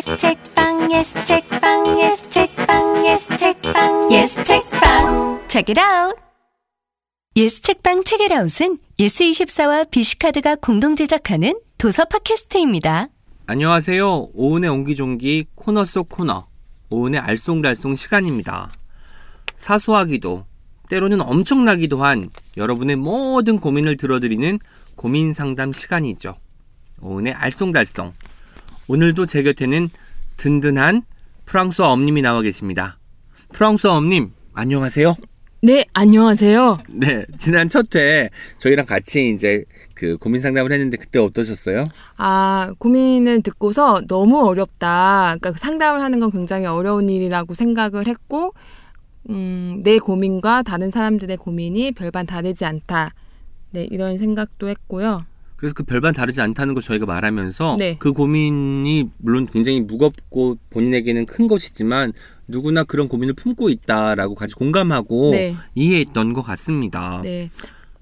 yes 책방 yes 책방 yes 책방 yes 책방 yes 책방 Check it out. 예스 책방 책읽아웃은 예스24와 비시카드가 공동 제작하는 도서 팟캐스트입니다. 안녕하세요. 오은의 옹기종기 코너 속 코너. 오은의 알쏭달쏭 시간입니다. 사소하기도 때로는 엄청나기도 한 여러분의 모든 고민을 들어드리는 고민 상담 시간이죠. 오은의 알쏭달쏭. 오늘도 제 곁에는 든든한 프랑스어 엄님이 나와 계십니다. 프랑스어 엄님, 안녕하세요. 네, 안녕하세요. 네, 지난 첫 회 저희랑 같이 이제 그 고민 상담을 했는데 그때 어떠셨어요? 아, 고민을 듣고서 너무 어렵다. 그러니까 상담을 하는 건 굉장히 어려운 일이라고 생각을 했고, 음, 내 고민과 다른 사람들의 고민이 별반 다르지 않다. 네, 이런 생각도 했고요. 그래서 그 별반 다르지 않다는 걸 저희가 말하면서 네. 그 고민이 물론 굉장히 무겁고 본인에게는 큰 것이지만 누구나 그런 고민을 품고 있다라고 같이 공감하고 네. 이해했던 것 같습니다. 네.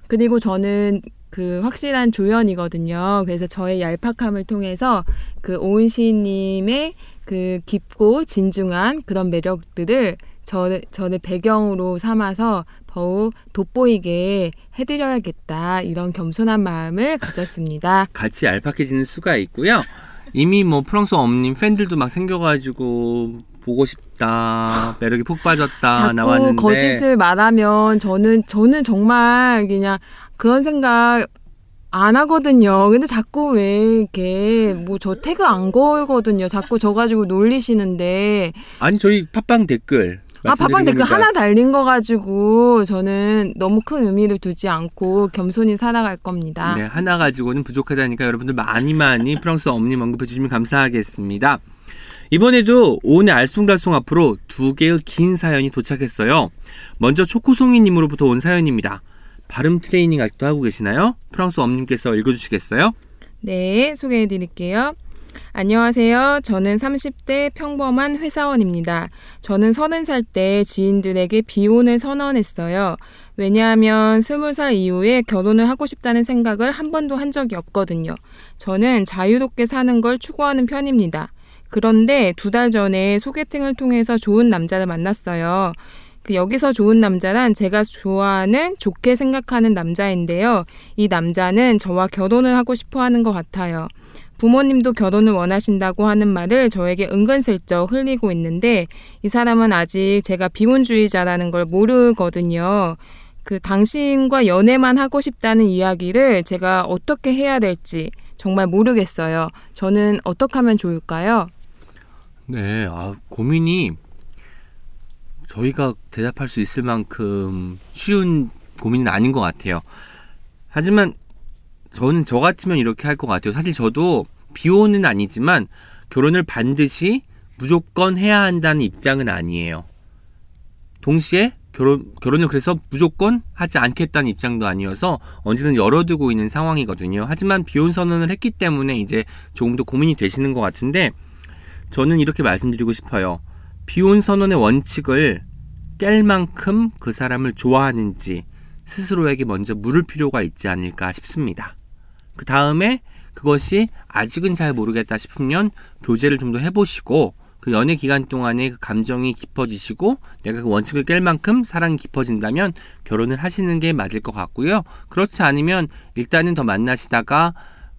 그리고 저는 그 확실한 조연이거든요. 그래서 저의 얄팍함을 통해서 그 오은 시인님의 그 깊고 진중한 그런 매력들을 저, 저를 배경으로 삼아서 더욱 돋보이게 해드려야겠다. 이런 겸손한 마음을 가졌습니다. 같이 얄팍해지는 수가 있고요. 이미 뭐 프랑스 엄님 팬들도 막 생겨가지고 보고 싶다 매력이 푹 빠졌다 자꾸 아, 나왔는데 거짓을 말하면 저는 저는 정말 그냥 그런 생각 안 하거든요. 근데 자꾸 왜 이렇게 뭐 저 태그 안 걸거든요. 자꾸 저 가지고 놀리시는데 아니 저희 팟빵 댓글 아 팟빵 댓글 하나 달린 거 가지고 저는 너무 큰 의미를 두지 않고 겸손히 살아갈 겁니다. 네, 하나 가지고는 부족하다니까 여러분들 많이 많이 프랑스 엄님 언급해 주시면 감사하겠습니다. 이번에도 오은의 알쏭달쏭 앞으로 두 개의 긴 사연이 도착했어요. 먼저 초코송이님으로부터 온 사연입니다. 발음 트레이닝 아직도 하고 계시나요? 프랑스 엄님께서 읽어주시겠어요? 네, 소개해 드릴게요. 안녕하세요. 저는 30대 평범한 회사원입니다. 저는 30살 때 지인들에게 비혼을 선언했어요. 왜냐하면 20살 이후에 결혼을 하고 싶다는 생각을 한 번도 한 적이 없거든요. 저는 자유롭게 사는 걸 추구하는 편입니다. 그런데 두 달 전에 소개팅을 통해서 좋은 남자를 만났어요. 그 여기서 좋은 남자란 제가 좋아하는 좋게 생각하는 남자인데요. 이 남자는 저와 결혼을 하고 싶어 하는 것 같아요. 부모님도 결혼을 원하신다고 하는 말을 저에게 은근슬쩍 흘리고 있는데 이 사람은 아직 제가 비혼주의자라는 걸 모르거든요. 그 당신과 연애만 하고 싶다는 이야기를 제가 어떻게 해야 될지 정말 모르겠어요. 저는 어떻게 하면 좋을까요? 네, 아, 고민이 저희가 대답할 수 있을 만큼 쉬운 고민은 아닌 것 같아요. 하지만 저는 저 같으면 이렇게 할 것 같아요. 사실 저도 비혼은 아니지만 결혼을 반드시 무조건 해야 한다는 입장은 아니에요. 동시에 결혼, 결혼을 그래서 무조건 하지 않겠다는 입장도 아니어서 언제든 열어두고 있는 상황이거든요. 하지만 비혼 선언을 했기 때문에 이제 조금 더 고민이 되시는 것 같은데 저는 이렇게 말씀드리고 싶어요. 비혼 선언의 원칙을 깰 만큼 그 사람을 좋아하는지 스스로에게 먼저 물을 필요가 있지 않을까 싶습니다. 그 다음에 그것이 아직은 잘 모르겠다 싶으면 교제를 좀 더 해보시고 그 연애 기간 동안에 그 감정이 깊어지시고 내가 그 원칙을 깰 만큼 사랑이 깊어진다면 결혼을 하시는 게 맞을 것 같고요. 그렇지 않으면 일단은 더 만나시다가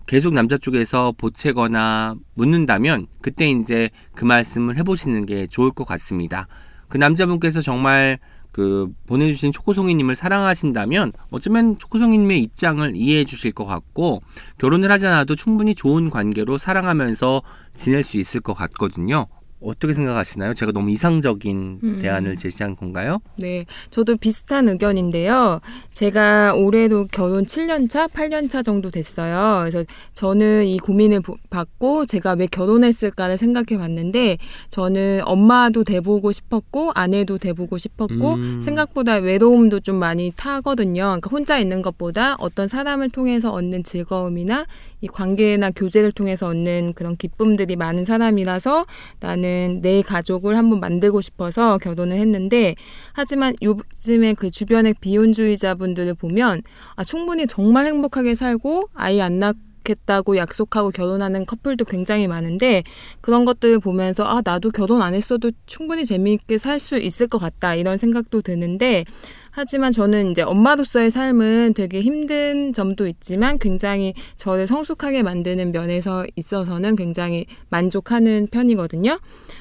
계속 남자 쪽에서 보채거나 묻는다면 그때 이제 그 말씀을 해보시는 게 좋을 것 같습니다. 그 남자분께서 정말 그 보내주신 초코송이님을 사랑하신다면 어쩌면 초코송이님의 입장을 이해해 주실 것 같고 결혼을 하지 않아도 충분히 좋은 관계로 사랑하면서 지낼 수 있을 것 같거든요. 어떻게 생각하시나요? 제가 너무 이상적인 음. 대안을 제시한 건가요? 네, 저도 비슷한 의견인데요. 제가 올해도 결혼 7년 차, 8년 차 정도 됐어요. 그래서 저는 이 고민을 보- 받고 제가 왜 결혼했을까를 생각해 봤는데 저는 엄마도 돼보고 싶었고 아내도 돼보고 싶었고 음. 생각보다 외로움도 좀 많이 타거든요. 그러니까 혼자 있는 것보다 어떤 사람을 통해서 얻는 즐거움이나 이 관계나 교제를 통해서 얻는 그런 기쁨들이 많은 사람이라서 나는 내 가족을 한번 만들고 싶어서 결혼을 했는데 하지만 요즘에 그 주변의 비혼주의자분들을 보면 아, 충분히 정말 행복하게 살고 아이 안 낳게 좋겠다고 약속하고 결혼하는 커플도 굉장히 많은데 그런 것들을 보면서 아 나도 결혼 안 했어도 충분히 재미있게 살 수 있을 것 같다 이런 생각도 드는데 하지만 저는 이제 엄마로서의 삶은 되게 힘든 점도 있지만 굉장히 저를 성숙하게 만드는 면에서 있어서는 굉장히 만족하는 편이거든요.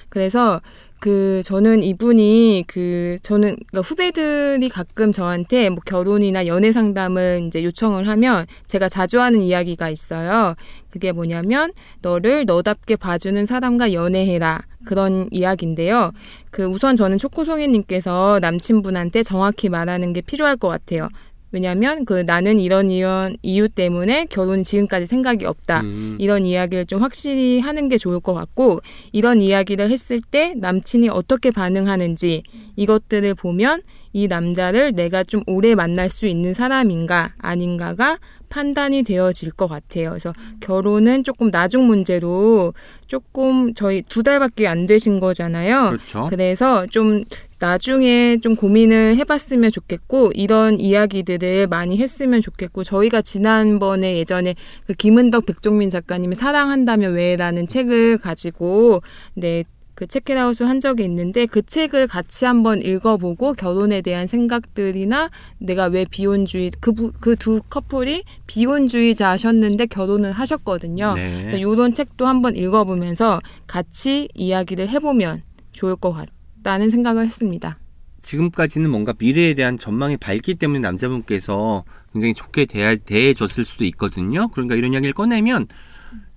그래서 그 저는 이분이 그 저는 그러니까 후배들이 가끔 저한테 뭐 결혼이나 연애 상담을 이제 요청을 하면 제가 자주 하는 이야기가 있어요. 그게 뭐냐면 너를 너답게 봐주는 사람과 연애해라 그런 이야기인데요. 그 우선 저는 초코송이님께서 남친분한테 정확히 말하는 게 필요할 것 같아요. 왜냐하면 그 나는 이런 이런 이유 때문에 결혼 지금까지 생각이 없다 음. 이런 이야기를 좀 확실히 하는 게 좋을 것 같고 이런 이야기를 했을 때 남친이 어떻게 반응하는지 이것들을 보면 이 남자를 내가 좀 오래 만날 수 있는 사람인가 아닌가가 판단이 되어질 것 같아요. 그래서 결혼은 조금 나중 문제로 조금 저희 두 달밖에 안 되신 거잖아요. 그렇죠. 그래서 좀 나중에 좀 고민을 해봤으면 좋겠고 이런 이야기들을 많이 했으면 좋겠고 저희가 지난번에 예전에 그 김은덕 백종민 작가님이 사랑한다면 왜라는 책을 가지고 네. 그 체크아웃을 한 적이 있는데 그 책을 같이 한번 읽어보고 결혼에 대한 생각들이나 내가 왜 비혼주의 그두 커플이 비혼주의자셨는데 결혼을 하셨거든요. 네. 이런 책도 한번 읽어보면서 같이 이야기를 해보면 좋을 것 같다는 생각을 했습니다. 지금까지는 뭔가 미래에 대한 전망이 밝기 때문에 남자분께서 굉장히 좋게 대해, 대해줬을 수도 있거든요. 그러니까 이런 이야기를 꺼내면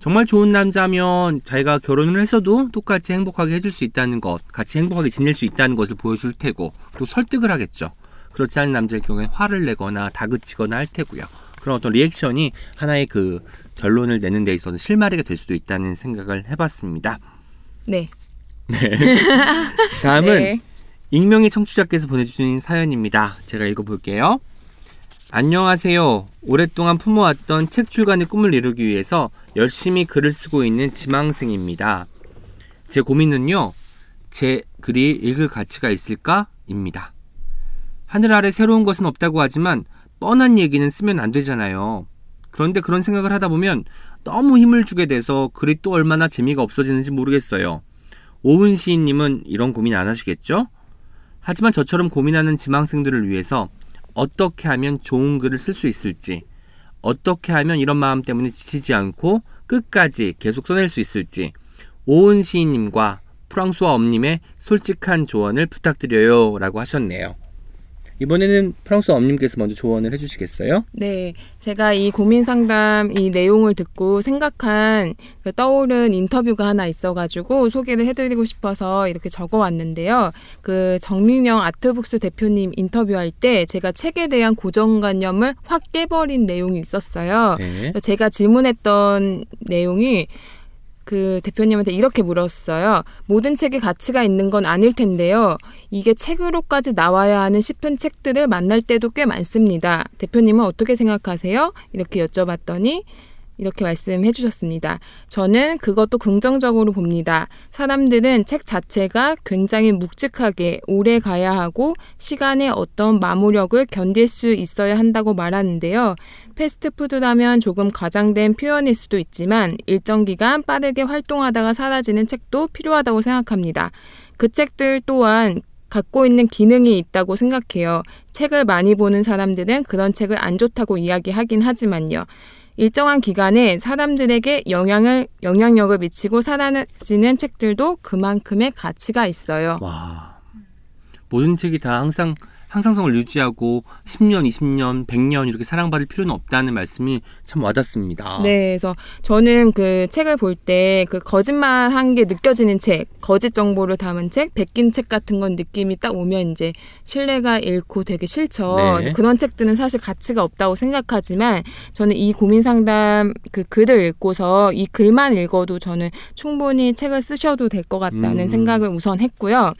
정말 좋은 남자면 자기가 결혼을 했어도 똑같이 행복하게 해줄 수 있다는 것, 같이 행복하게 지낼 수 있다는 것을 보여줄 테고 또 설득을 하겠죠. 그렇지 않은 남자의 경우에 화를 내거나 다그치거나 할 테고요. 그런 어떤 리액션이 하나의 그 결론을 내는 데 있어서 실마리가 될 수도 있다는 생각을 해봤습니다. 네. 다음은 네. 익명의 청취자께서 보내주신 사연입니다. 제가 읽어볼게요. 안녕하세요. 오랫동안 품어왔던 책 출간의 꿈을 이루기 위해서 열심히 글을 쓰고 있는 지망생입니다. 제 고민은요, 제 글이 읽을 가치가 있을까? 입니다. 하늘 아래 새로운 것은 없다고 하지만 뻔한 얘기는 쓰면 안 되잖아요. 그런데 그런 생각을 하다 보면 너무 힘을 주게 돼서 글이 또 얼마나 재미가 없어지는지 모르겠어요. 오은 시인님은 이런 고민 안 하시겠죠? 하지만 저처럼 고민하는 지망생들을 위해서 어떻게 하면 좋은 글을 쓸 수 있을지, 어떻게 하면 이런 마음 때문에 지치지 않고 끝까지 계속 써낼 수 있을지, 오은 시인님과 프랑스와 엄님의 솔직한 조언을 부탁드려요. 라고 하셨네요. 이번에는 프랑스와 엄님께서 먼저 조언을 해주시겠어요? 네, 제가 이 고민 상담 이 내용을 듣고 생각한 그 떠오른 인터뷰가 하나 있어가지고 소개를 해드리고 싶어서 이렇게 적어왔는데요. 그 정민영 아트북스 대표님 인터뷰할 때 제가 책에 대한 고정관념을 확 깨버린 내용이 있었어요. 네. 제가 질문했던 내용이 그 대표님한테 이렇게 물었어요. 모든 책에 가치가 있는 건 아닐 텐데요. 이게 책으로까지 나와야 하는 싶은 책들을 만날 때도 꽤 많습니다. 대표님은 어떻게 생각하세요? 이렇게 여쭤봤더니 이렇게 말씀해 주셨습니다. 저는 그것도 긍정적으로 봅니다. 사람들은 책 자체가 굉장히 묵직하게 오래 가야 하고 시간의 어떤 마모력을 견딜 수 있어야 한다고 말하는데요. 패스트푸드라면 조금 과장된 표현일 수도 있지만 일정 기간 빠르게 활동하다가 사라지는 책도 필요하다고 생각합니다. 그 책들 또한 갖고 있는 기능이 있다고 생각해요. 책을 많이 보는 사람들은 그런 책을 안 좋다고 이야기하긴 하지만요. 일정한 기간에 사람들에게 영향을 영향력을 미치고 사라지는 책들도 그만큼의 가치가 있어요. 와. 모든 책이 다 항상 항상성을 유지하고 10년, 20년, 100년 이렇게 사랑받을 필요는 없다는 말씀이 참 와닿습니다. 네, 그래서 저는 그 책을 볼 때 그 거짓말한 게 느껴지는 책, 거짓 정보를 담은 책, 베낀 책 같은 건 느낌이 딱 오면 이제 신뢰가 잃고 되게 싫죠. 네. 그런 책들은 사실 가치가 없다고 생각하지만 저는 이 고민 상담 그 글을 읽고서 이 글만 읽어도 저는 충분히 책을 쓰셔도 될 것 같다는 음. 생각을 우선 했고요.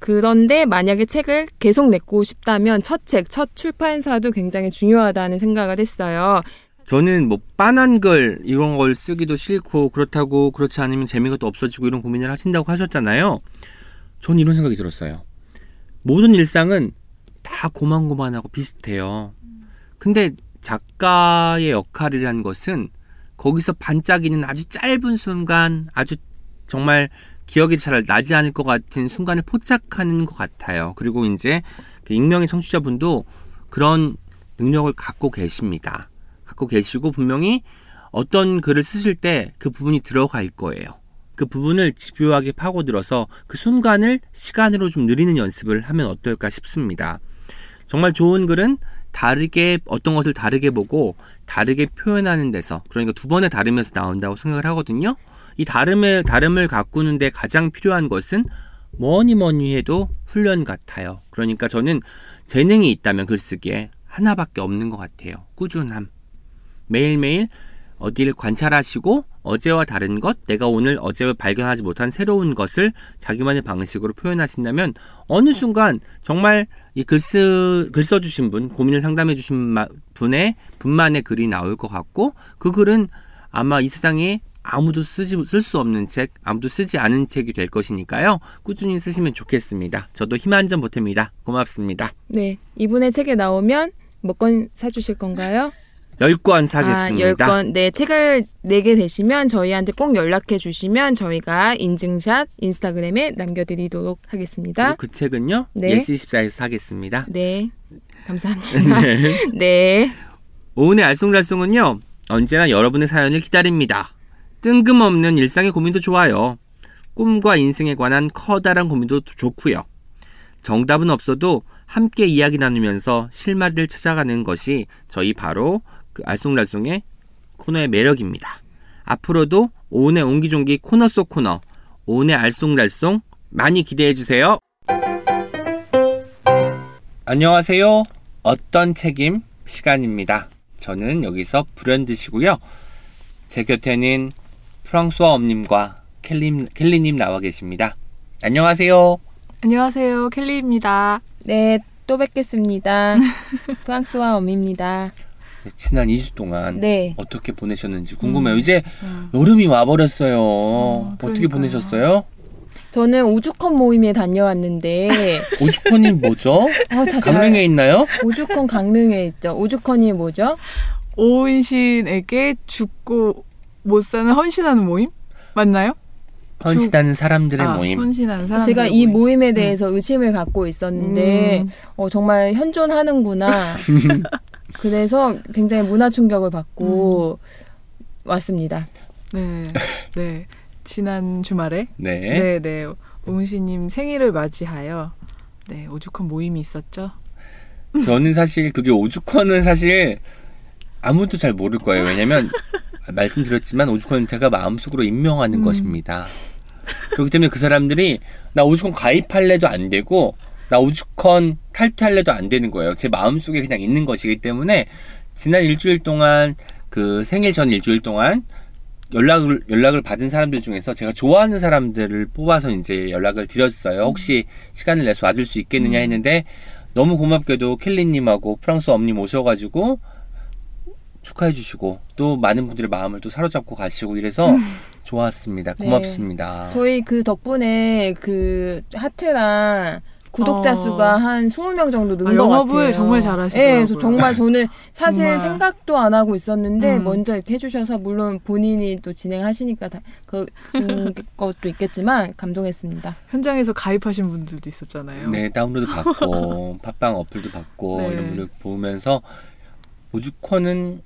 그런데 만약에 책을 계속 내고 싶다면 첫 책, 첫 출판사도 굉장히 중요하다는 생각을 했어요. 저는 뭐 빤한 글 이런 걸 쓰기도 싫고 그렇다고 그렇지 않으면 재미가 또 없어지고 이런 고민을 하신다고 하셨잖아요. 전 이런 생각이 들었어요. 모든 일상은 다 고만고만하고 비슷해요. 근데 작가의 역할이라는 것은 거기서 반짝이는 아주 짧은 순간, 아주 정말 기억이 잘 나지 않을 것 같은 순간을 포착하는 것 같아요. 그리고 이제 그 익명의 청취자분도 그런 능력을 갖고 계십니다. 갖고 계시고 분명히 어떤 글을 쓰실 때 그 부분이 들어갈 거예요. 그 부분을 집요하게 파고들어서 그 순간을 시간으로 좀 느리는 연습을 하면 어떨까 싶습니다. 정말 좋은 글은 다르게 어떤 것을 다르게 보고 다르게 표현하는 데서 그러니까 두 번의 다름에서 나온다고 생각을 하거든요. 이 다름을 다름을 가꾸는데 가장 필요한 것은 뭐니 뭐니 해도 훈련 같아요. 그러니까 저는 재능이 있다면 글쓰기에 하나밖에 없는 것 같아요. 꾸준함. 매일매일 어디를 관찰하시고 어제와 다른 것, 내가 오늘 어제 발견하지 못한 새로운 것을 자기만의 방식으로 표현하신다면 어느 순간 정말 이 글쓰 글 써주신 분, 고민을 상담해 주신 분의 분만의 글이 나올 것 같고 그 글은 아마 이 세상에 아무도 쓰지 쓸 수 없는 책, 아무도 쓰지 않은 책이 될 것이니까요. 꾸준히 쓰시면 좋겠습니다. 저도 힘 한 점 보탭니다. 고맙습니다. 네, 이분의 책에 나오면 몇 권 사주실 건가요? 10권 사겠습니다. 아, 10권. 네, 책을 내게 되시면 저희한테 꼭 연락해 주시면 저희가 인증샷 인스타그램에 남겨드리도록 하겠습니다. 그 책은요? 네. 예스24에서 사겠습니다. 네, 감사합니다. 네. 네. 오은의 알쏭달쏭은요. 언제나 여러분의 사연을 기다립니다. 뜬금없는 일상의 고민도 좋아요. 꿈과 인생에 관한 커다란 고민도 좋고요. 정답은 없어도 함께 이야기 나누면서 실마리를 찾아가는 것이 저희 바로 그 알쏭달쏭의 코너의 매력입니다. 앞으로도 오은의 옹기종기 코너 속 코너 오은의 알쏭달쏭 많이 기대해 주세요. 안녕하세요. 어떤 책임 시간입니다. 저는 여기서 불현듯이고요. 제 곁에는 프랑스와 엄님과 켈리, 켈리님 나와 계십니다. 안녕하세요. 안녕하세요. 켈리입니다. 네, 또 뵙겠습니다. 프랑스와 엄입니다. 지난 2주 동안 네. 어떻게 보내셨는지 궁금해요. 이제 여름이 와버렸어요. 어떻게 그러니까요. 보내셨어요? 저는 오죽헌 모임에 다녀왔는데 오죽헌이 뭐죠? 어, 강릉에 있나요? 오죽헌 강릉에 있죠. 오죽헌이 뭐죠? 오은신에게 죽고 못 사는 헌신하는 모임? 맞나요? 헌신하는 사람들의 아, 모임. 헌신하는 사람. 제가 이 모임에 대해서 의심을 갖고 있었는데 음. 어, 정말 현존하는구나. 그래서 굉장히 문화 충격을 받고 왔습니다. 네, 네. 지난 주말에 네. 네, 네. 오은신님 생일을 맞이하여 네 오죽헌 모임이 있었죠. 저는 사실 그게 오죽헌은 사실 아무도 잘 모를 거예요. 왜냐면 말씀드렸지만 오죽헌은 제가 마음속으로 임명하는 음. 것입니다. 그렇기 때문에 그 사람들이 나 오죽헌 가입할래도 안 되고 나 오죽헌 탈퇴할래도 안 되는 거예요. 제 마음속에 그냥 있는 것이기 때문에 지난 일주일 동안 그 생일 전 일주일 동안 연락을 연락을 받은 사람들 중에서 제가 좋아하는 사람들을 뽑아서 이제 연락을 드렸어요. 혹시 시간을 내서 와줄 수 있겠느냐 했는데 너무 고맙게도 켈리님하고 프랑스 엄님 오셔가지고 축하해 주시고 또 많은 분들의 마음을 또 사로잡고 가시고 이래서 좋았습니다. 네. 고맙습니다. 저희 그 덕분에 그 하트랑 구독자 어. 수가 한 20명 정도 는 아, 것 영업을 같아요. 정말 잘하시더라고요. 네, 그래서 정말 저는 사실 정말. 생각도 안 하고 있었는데 음. 먼저 이렇게 해주셔서 물론 본인이 또 진행하시니까 다 그러신 것도 있겠지만 감동했습니다. 현장에서 가입하신 분들도 있었잖아요. 네 다운로드 받고 팟빵 어플도 받고 네. 이런 분들 보면서 오죽헌은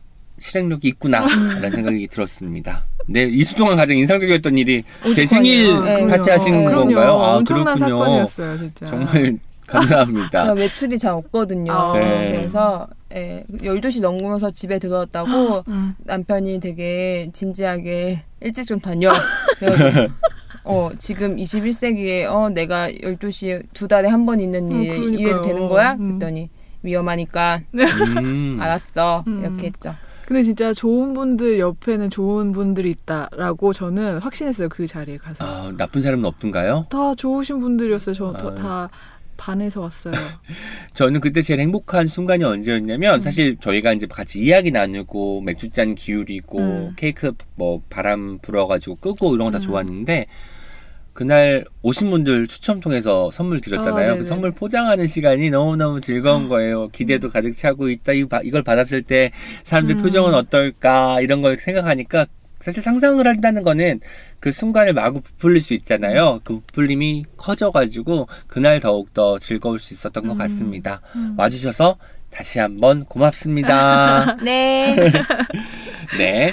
실행력이 있구나라는 생각이 들었습니다. 네 이수 동안 가장 인상적이었던 일이 제 오죽헌이요. 생일 네. 파티하신 어, 그럼요. 건가요? 아 엄청난 그렇군요. 사건이었어요, 진짜. 정말 감사합니다. 제가 외출이 잘 없거든요. 아. 네. 그래서 예, 12시 넘으면서 집에 들어왔다고 음. 남편이 되게 진지하게 일찍 좀 다녀. 어, 지금 21세기에 어, 내가 12시에 두 달에 한 번 있는 음, 일 그러니까요. 이래도 되는 거야? 음. 그랬더니 위험하니까 음. 알았어. 음. 이렇게 했죠. 근데 진짜 좋은 분들 옆에는 좋은 분들이 있다라고 저는 확신했어요 그 자리에 가서 아, 나쁜 사람은 없던가요? 다 좋으신 분들이었어요 저 아. 다 반해서 왔어요 저는 그때 제일 행복한 순간이 언제였냐면 사실 저희가 이제 같이 이야기 나누고 맥주잔 기울이고 음. 케이크 뭐 바람 불어가지고 끄고 이런 거다 음. 좋았는데 그날 오신 분들 추첨 통해서 선물 아, 드렸잖아요. 네네. 그 선물 포장하는 시간이 너무너무 즐거운 거예요. 기대도 가득 차고 있다. 이 바- 이걸 받았을 때 사람들 음. 표정은 어떨까 이런 걸 생각하니까 사실 상상을 한다는 거는 그 순간을 마구 부풀릴 수 있잖아요. 그 부풀림이 커져가지고 그날 더욱더 즐거울 수 있었던 것 음. 같습니다. 음. 와주셔서 다시 한번 고맙습니다. 네. 네.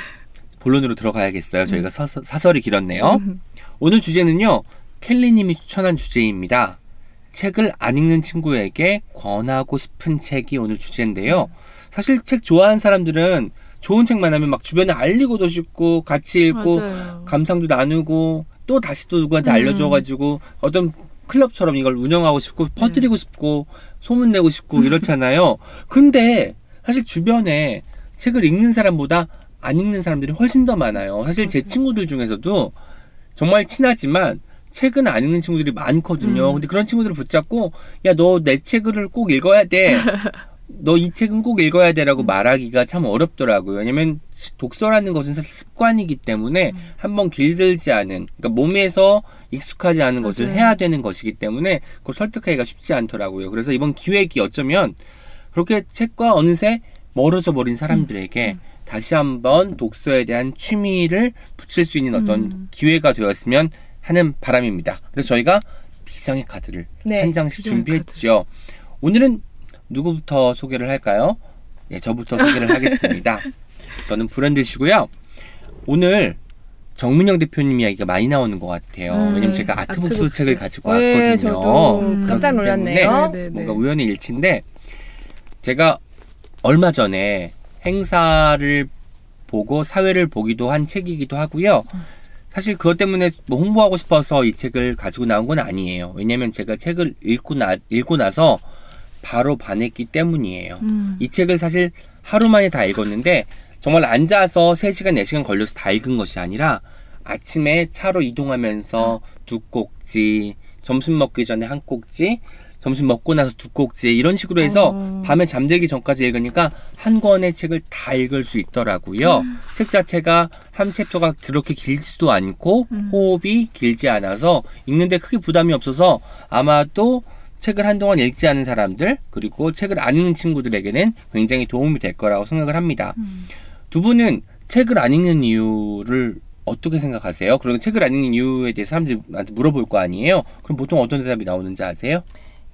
본론으로 들어가야겠어요. 저희가 서- 사설이 길었네요. 음. 오늘 주제는요. 켈리님이 추천한 주제입니다. 책을 안 읽는 친구에게 권하고 싶은 책이 오늘 주제인데요. 사실 책 좋아하는 사람들은 좋은 책만 하면 막 주변에 알리고도 싶고 같이 읽고 맞아요. 감상도 나누고 또 다시 또 누구한테 음. 알려줘가지고 어떤 클럽처럼 이걸 운영하고 싶고 퍼뜨리고 싶고 소문내고 싶고 이렇잖아요. 근데 사실 주변에 책을 읽는 사람보다 안 읽는 사람들이 훨씬 더 많아요. 사실 제 친구들 중에서도 정말 친하지만 책은 안 읽는 친구들이 많거든요. 음. 근데 그런 친구들을 붙잡고 야 너 내 책을 꼭 읽어야 돼. 너 이 책은 꼭 읽어야 돼라고 말하기가 참 어렵더라고요. 왜냐면 독서라는 것은 사실 습관이기 때문에 한번 길들지 않은, 그러니까 몸에서 익숙하지 않은 것을 맞아요. 해야 되는 것이기 때문에 그걸 설득하기가 쉽지 않더라고요. 그래서 이번 기획이 어쩌면 그렇게 책과 어느새 멀어져 버린 사람들에게 다시 한번 독서에 대한 취미를 붙일 수 있는 어떤 음. 기회가 되었으면 하는 바람입니다. 그래서 저희가 비장의 카드를 네. 한 장씩 비장의 준비했죠. 오늘은 누구부터 소개를 할까요? 네, 저부터 소개를 하겠습니다. 저는 브랜드시고요. 오늘 정민영 대표님 이야기가 많이 나오는 것 같아요. 음, 왜냐면 제가 아트북스, 아트북스. 책을 가지고 네, 왔거든요. 깜짝 놀랐네요. 네, 네, 뭔가 네. 우연의 일치인데 제가 얼마 전에 행사를 보고 사회를 보기도 한 책이기도 하고요. 사실 그것 때문에 뭐 홍보하고 싶어서 이 책을 가지고 나온 건 아니에요. 왜냐면 제가 책을 읽고 나 읽고 나서 바로 반했기 때문이에요. 음. 이 책을 사실 하루 만에 다 읽었는데 정말 앉아서 3시간, 4시간 걸려서 다 읽은 것이 아니라 아침에 차로 이동하면서 두 꼭지, 점심 먹기 전에 한 꼭지, 점심 먹고 나서 두 꼭지 이런 식으로 해서 어. 밤에 잠들기 전까지 읽으니까 한 권의 책을 다 읽을 수 있더라고요. 책 자체가 한 챕터가 그렇게 길지도 않고 음. 호흡이 길지 않아서 읽는데 크게 부담이 없어서 아마도 책을 한동안 읽지 않은 사람들 그리고 책을 안 읽는 친구들에게는 굉장히 도움이 될 거라고 생각을 합니다. 음. 두 분은 책을 안 읽는 이유를 어떻게 생각하세요? 그리고 책을 안 읽는 이유에 대해 사람들한테 물어볼 거 아니에요? 그럼 보통 어떤 대답이 나오는지 아세요?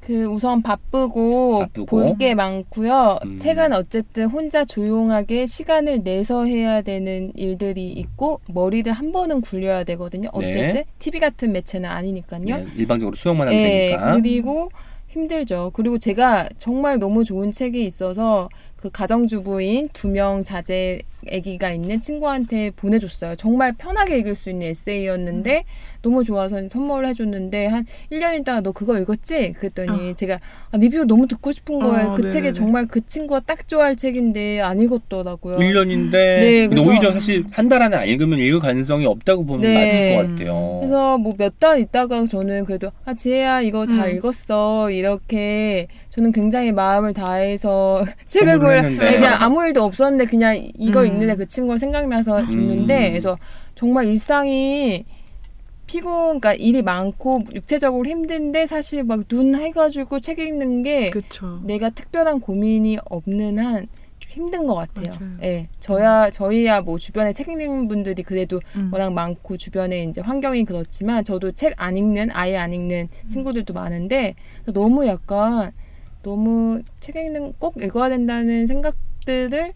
그 우선 바쁘고, 바쁘고. 볼 게 많고요. 음. 책은 어쨌든 혼자 조용하게 시간을 내서 해야 되는 일들이 있고 머리를 한 번은 굴려야 되거든요. 네. 어쨌든 TV 같은 매체는 아니니까요. 네, 일방적으로 수용만 하면 예, 되니까. 그리고 힘들죠. 그리고 제가 정말 너무 좋은 책이 있어서 그 가정주부인 두 명 자제 아기가 있는 친구한테 보내줬어요. 정말 편하게 읽을 수 있는 에세이였는데 너무 좋아서 선물을 해줬는데 한 1년 있다가 너 그거 읽었지? 그랬더니 제가 아, 리뷰 너무 듣고 싶은 거예요. 어, 그 네네네. 책이 정말 그 친구가 딱 좋아할 책인데 안 읽었더라고요. 1년인데 네, 근데 오히려 사실 한 달 안에 안 읽으면 읽을 가능성이 없다고 보면 네. 맞을 것 같아요. 그래서 뭐 몇 달 있다가 저는 그래도 아 지혜야 이거 잘 음. 읽었어 이렇게 저는 굉장히 마음을 다해서 책을 골라. 네, 그냥 아무 일도 없었는데 그냥 이걸 음. 읽는데 그 친구가 생각나서 줬는데 음. 그래서 정말 일상이 피곤 그러니까 일이 많고 육체적으로 힘든데 사실 막 눈 해가지고 책 읽는 게 그렇죠. 내가 특별한 고민이 없는 한 힘든 것 같아요. 맞아요. 예, 저야 저희야 뭐 주변에 책 읽는 분들이 그래도 음. 워낙 많고 주변에 이제 환경이 그렇지만 저도 책 안 읽는 아예 안 읽는 친구들도 많은데 너무 약간 너무 책 읽는 꼭 읽어야 된다는 생각들을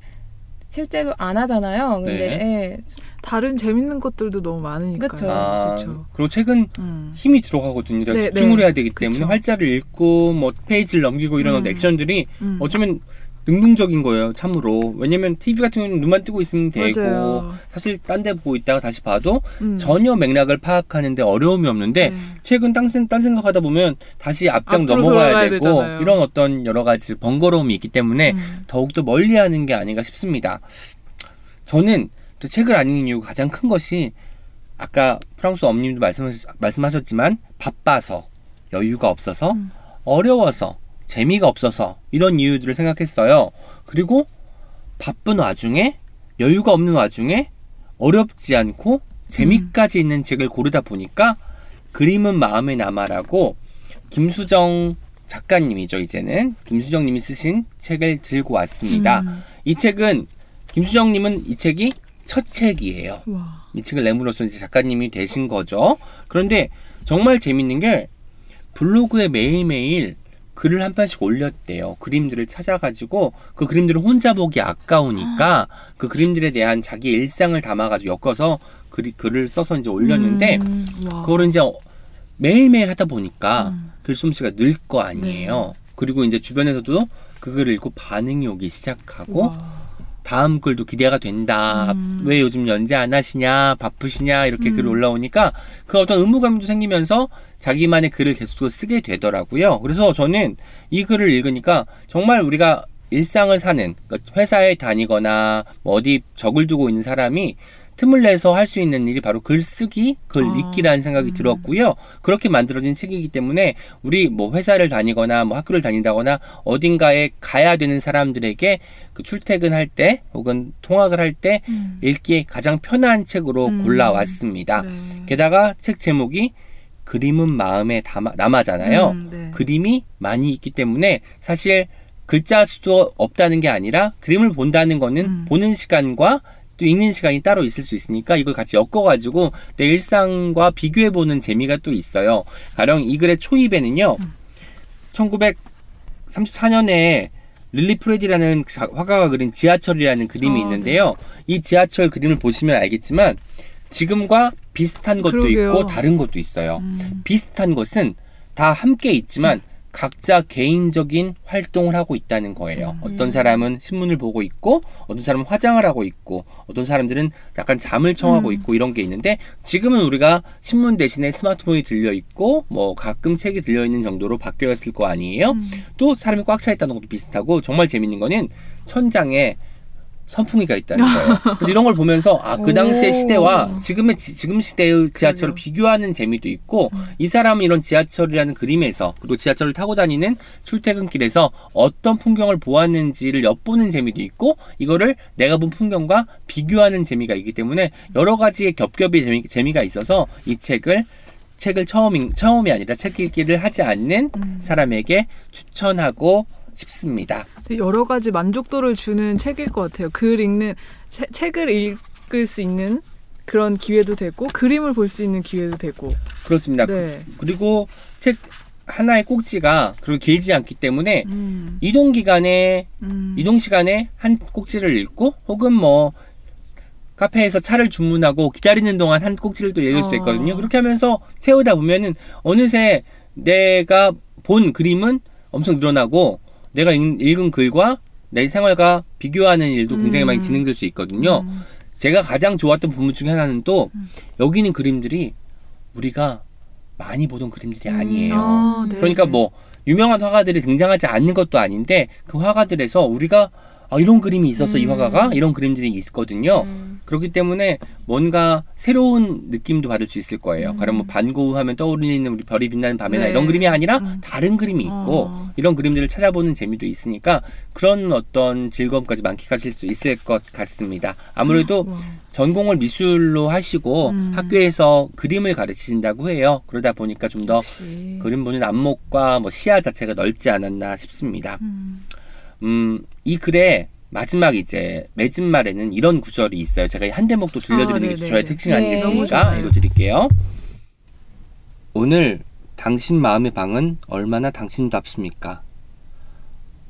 실제로 안 하잖아요. 근데 예, 다른 재밌는 것들도 너무 많으니까. 그쵸. 아, 그렇죠. 그리고 책은 음. 힘이 들어가거든요. 내가 네, 집중을 네. 해야 되기 때문에 그쵸. 활자를 읽고 뭐 페이지를 넘기고 이런 음. 액션들이 음. 어쩌면 능동적인 거예요, 참으로. 왜냐면 TV 같은 경우는 눈만 뜨고 있으면 되고 맞아요. 사실 딴 데 보고 있다가 다시 봐도 음. 전혀 맥락을 파악하는데 어려움이 없는데 네. 책은 딴, 생- 딴 생각하다 보면 다시 앞장 넘어가야 되고 되잖아요. 이런 어떤 여러 가지 번거로움이 있기 때문에 음. 더욱더 멀리하는 게 아닌가 싶습니다. 저는 또 책을 안 읽는 이유가 가장 큰 것이 아까 프랑스 엄님도 말씀하셨, 말씀하셨지만 바빠서 여유가 없어서 음. 어려워서 재미가 없어서 이런 이유들을 생각했어요. 그리고 바쁜 와중에 여유가 없는 와중에 어렵지 않고 재미까지 있는 책을 고르다 보니까 그림은 마음에 남아라고 김수정 작가님이죠 이제는 김수정님이 쓰신 책을 들고 왔습니다. 음. 이 책은 김수정님은 이 책이 첫 책이에요. 와. 이 책을 내므로써 이제 작가님이 되신 거죠. 그런데 정말 재밌는 게 블로그에 매일매일 글을 한 편씩 올렸대요. 그림들을 찾아가지고 그 그림들을 혼자 보기 아까우니까 그 그림들에 대한 자기 일상을 담아가지고 엮어서 글, 글을 써서 이제 올렸는데 음, 와. 그거를 이제 어- 매일매일 하다 보니까 음. 글솜씨가 늘 거 아니에요. 그리고 이제 주변에서도 그 글을 읽고 반응이 오기 시작하고 와. 다음 글도 기대가 된다. 음. 왜 요즘 연재 안 하시냐, 바쁘시냐 이렇게 음. 글이 올라오니까 그 어떤 의무감도 생기면서 자기만의 글을 계속 쓰게 되더라고요. 그래서 저는 이 글을 읽으니까 정말 우리가 일상을 사는 그러니까 회사에 다니거나 뭐 어디 적을 두고 있는 사람이 틈을 내서 할 수 있는 일이 바로 글쓰기, 글 아, 읽기라는 생각이 음. 들었고요. 그렇게 만들어진 책이기 때문에 우리 뭐 회사를 다니거나 뭐 학교를 다닌다거나 어딘가에 가야 되는 사람들에게 그 출퇴근할 때 혹은 통학을 할때 음. 읽기에 가장 편한 책으로 음. 골라왔습니다. 네. 게다가 책 제목이 그림은 마음에 담아, 남아잖아요. 음, 네. 그림이 많이 있기 때문에 사실 글자 수도 없다는 게 아니라 그림을 본다는 거는 음. 보는 시간과 또 읽는 시간이 따로 있을 수 있으니까 이걸 같이 엮어가지고 내 일상과 비교해보는 재미가 또 있어요. 가령 이 글의 초입에는요, 1934년에 릴리 프레디라는 자- 화가가 그린 지하철이라는 그림이 어, 있는데요. 이 지하철 그림을 보시면 알겠지만 지금과 비슷한 것도 그러게요. 있고 다른 것도 있어요. 음. 비슷한 것은 다 함께 있지만 각자 개인적인 활동을 하고 있다는 거예요. 어떤 사람은 신문을 보고 있고, 어떤 사람은 화장을 하고 있고, 어떤 사람들은 약간 잠을 청하고 음. 있고 이런 게 있는데 지금은 우리가 신문 대신에 스마트폰이 들려 있고, 뭐 가끔 책이 들려 있는 정도로 바뀌었을 거 아니에요. 음. 또 사람이 꽉 차 있다는 것도 비슷하고 정말 재밌는 거는 천장에 선풍기가 있다는 거예요. 그래서 이런 걸 보면서 아 그 당시의 오. 시대와 지금의 지, 금 시대의 지하철을 그러게요. 비교하는 재미도 있고 음. 이 사람은 이런 지하철이라는 그림에서 그리고 지하철을 타고 다니는 출퇴근길에서 어떤 풍경을 보았는지를 엿보는 재미도 있고 이거를 내가 본 풍경과 비교하는 재미가 있기 때문에 여러 가지의 겹겹이 재미, 재미가 있어서 이 책을 책을 처음 처음이 아니라 책 읽기를 하지 않는 음. 사람에게 추천하고 싶습니다. 여러 가지 만족도를 주는 책일 것 같아요. 글 읽는 체- 책을 읽을 수 있는 그런 기회도 되고 그림을 볼 수 있는 기회도 되고. 그렇습니다. 네. 그 리고 책 하나의 꼭지가 그리고 길지 않기 때문에 음. 이동 기간에 음. 이동 시간에 한 꼭지를 읽고 혹은 뭐 카페에서 차를 주문하고 기다리는 동안 한 꼭지를 또 읽을 수 어. 있거든요. 그렇게 하면서 채우다 보면은 어느새 내가 본 그림은 엄청 늘어나고 내가 읽- 읽은 글과 내 생활과 비교하는 일도 굉장히 음. 많이 진행될 수 있거든요. 음. 제가 가장 좋았던 부분 중에 하나는 또 음. 여기 있는 그림들이 우리가 많이 보던 그림들이 아니에요. 아, 네. 그러니까 뭐 유명한 화가들이 등장하지 않는 것도 아닌데 그 화가들에서 우리가 아, 이런 그림이 있어서 이 음. 화가가 이런 그림들이 있거든요. 그렇기 때문에 뭔가 새로운 느낌도 받을 수 있을 거예요. 가령 뭐 반고우 하면 떠오르는 우리 별이 빛나는 밤에나 네. 이런 그림이 아니라 음. 다른 그림이 있고 어. 이런 그림들을 찾아보는 재미도 있으니까 그런 어떤 즐거움까지 만끽하실 수 있을 것 같습니다. 아무래도 와. 전공을 미술로 하시고 음. 학교에서 그림을 가르치신다고 해요. 그러다 보니까 좀 더. 그림 보는 안목과 뭐 시야 자체가 넓지 않았나 싶습니다. 음. 음, 이 글의 마지막 이제 맺은 말에는 이런 구절이 있어요. 제가 한 대목도 들려드리는 아, 게. 저의 특징 네. 아니겠습니까? 좋아요. 읽어드릴게요. 오늘 당신 마음의 방은 얼마나 당신답습니까?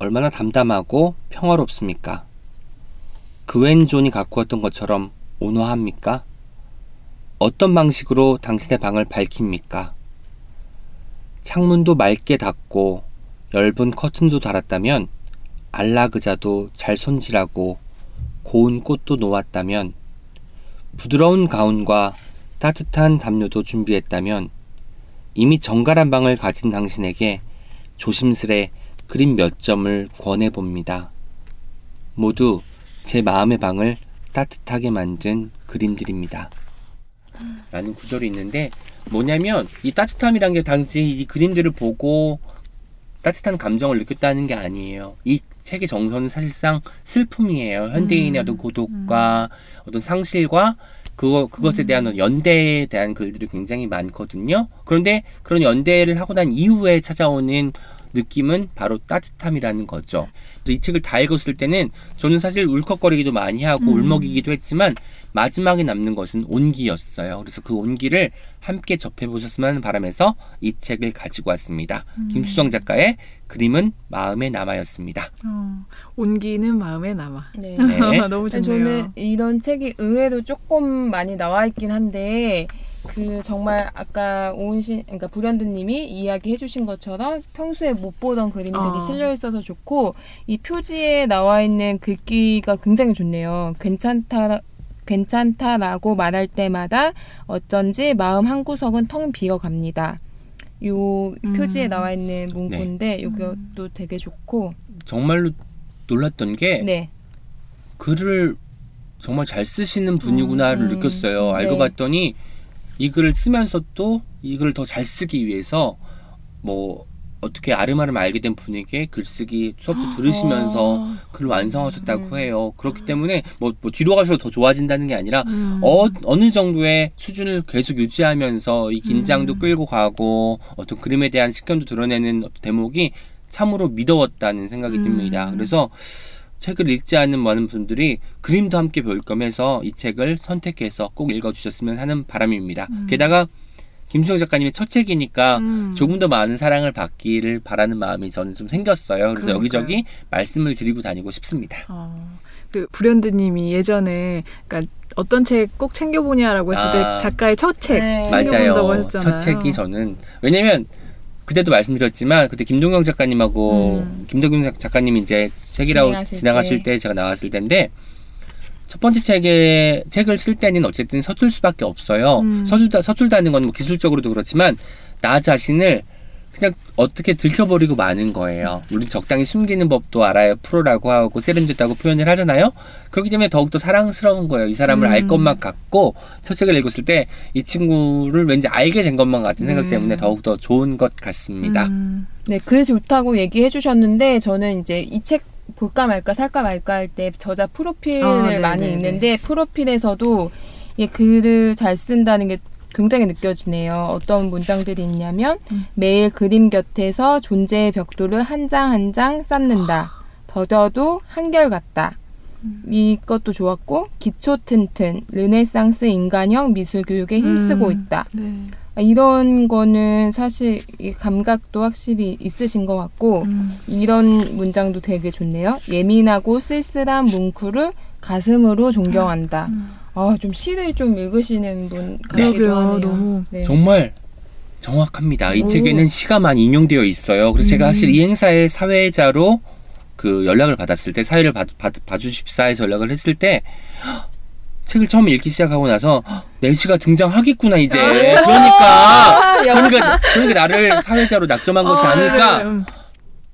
얼마나 담담하고 평화롭습니까? 그웬 존이 가꾸었던 것처럼 온화합니까? 어떤 방식으로 당신의 방을 밝힙니까? 창문도 맑게 닫고 엷은 커튼도 달았다면 알라그자도 잘 손질하고 고운 꽃도 놓았다면 부드러운 가운과 따뜻한 담요도 준비했다면 이미 정갈한 방을 가진 당신에게 조심스레 그림 몇 점을 권해 봅니다. 모두 제 마음의 방을 따뜻하게 만든 그림들입니다. 라는 구절이 있는데 뭐냐면 이 따뜻함이란 게 당시 이 그림들을 보고 따뜻한 감정을 느꼈다는 게 아니에요. 이 책의 정서는 사실상 슬픔이에요. 현대인의 음. 어떤 고독과 어떤 상실과 그거 그것에 대한 연대에 대한 글들이 굉장히 많거든요. 그런데 그런 연대를 하고 난 이후에 찾아오는 느낌은 바로 따뜻함이라는 거죠. 그래서 이 책을 다 읽었을 때는 저는 사실 울컥거리기도 많이 하고 울먹이기도 했지만 마지막에 남는 것은 온기였어요. 그래서 그 온기를 함께 접해보셨으면 하는 바람에서 이 책을 가지고 왔습니다. 김수정 작가의 그림은 마음에 남아였습니다. 어, 온기는 마음에 남아. 네. 네. 너무 좋네요. 저는 이런 책이 의외로 조금 많이 나와 있긴 한데 그 정말 아까 오은신 그러니까 불현듯님이 이야기해 주신 것처럼 평소에 못 보던 그림들이 어. 실려 있어서 좋고 이 표지에 나와 있는 글귀가 굉장히 좋네요. 괜찮다 괜찮다라고 말할 때마다 어쩐지 마음 한 구석은 텅 비어 갑니다. 요 음. 표지에 나와 있는 문구인데 이것도 되게 좋고 정말로 놀랐던 게 네. 글을 정말 잘 쓰시는 분이구나를 음, 느꼈어요. 알고 네. 봤더니 이 글을 쓰면서도 이 글을 더 잘 쓰기 위해서 뭐 어떻게 아름아름 알게 된 분에게 글쓰기 수업도 들으시면서 어. 글을 완성하셨다고 음. 해요. 그렇기 때문에 뭐, 뭐 뒤로 갈수록 더 좋아진다는 게 아니라 음. 어, 어느 정도의 수준을 계속 유지하면서 이 긴장도 음. 끌고 가고 어떤 그림에 대한 식견도 드러내는 대목이 참으로 미더웠다는 생각이 음. 듭니다. 그래서 책을 읽지 않는 많은 분들이 그림도 함께 배울 겸해서 이 책을 선택해서 꼭 읽어주셨으면 하는 바람입니다. 게다가 김수정 작가님의 첫 책이니까 음. 조금 더 많은 사랑을 받기를 바라는 마음이 저는 좀 생겼어요. 그래서 그러니까요. 여기저기 말씀을 드리고 다니고 싶습니다. 어, 그 불현듯님이 예전에 그러니까 어떤 책 꼭 챙겨보냐라고 했을 아. 때 작가의 첫 책 네. 챙겨본다고 맞아요. 하셨잖아요. 첫 책이 저는 왜냐면 그때도 말씀드렸지만 그때 김동영 작가님하고 음. 김동영 작- 작가님이 이제 책이라고 진행하실 지나가실 때 제가 나왔을 때인데 첫 번째 책에 책을 쓸 때는 어쨌든 서툴 수밖에 없어요. 음. 서툴다 서툴다는 건 뭐 기술적으로도 그렇지만 나 자신을 그냥 어떻게 들켜버리고 마는 거예요. 우리 적당히 숨기는 법도 알아야 프로라고 하고 세련됐다고 표현을 하잖아요. 그렇기 때문에 더욱더 사랑스러운 거예요. 이 사람을 알 음. 것만 같고 첫 책을 읽었을 때 이 친구를 왠지 알게 된 것만 같은 생각 네. 때문에 더욱더 좋은 것 같습니다. 음. 네, 글 좋다고 얘기해 주셨는데 저는 이제 이책 볼까 말까 살까 말까 할 때 저자 프로필을 아, 네, 많이 네, 읽는데 프로필에서도 이 글을 잘 쓴다는 게 굉장히 느껴지네요. 어떤 문장들이 있냐면 음. 매일 그림 곁에서 존재의 벽돌을 한 장 한 장 쌓는다. 더뎌도 한결같다. 음. 이것도 좋았고 기초 튼튼 르네상스 인간형 미술 교육에 힘쓰고 음. 있다. 네. 아, 이런 거는 사실 이 감각도 확실히 있으신 것 같고 음. 이런 문장도 되게 좋네요. 예민하고 쓸쓸한 뭉크를 가슴으로 존경한다. 아, 좀 시를 좀 읽으시는 분 같기도 음. 그러게요. 하네요. 너무 네. 정말 정확합니다. 이 오. 책에는 시가 많이 인용되어 있어요. 그래서 제가 음. 사실 이 행사의 사회자로 그 연락을 받았을 때 사회를 봐, 봐, 봐 주십사에서 연락을 했을 때 헉, 책을 처음 읽기 시작하고 나서 헉, 내 시가 등장하겠구나 이제 그러니까 아, 영- 그러니까 그러니까 나를 사회자로 낙점한 것이 아, 아닐까 네, 네. 음.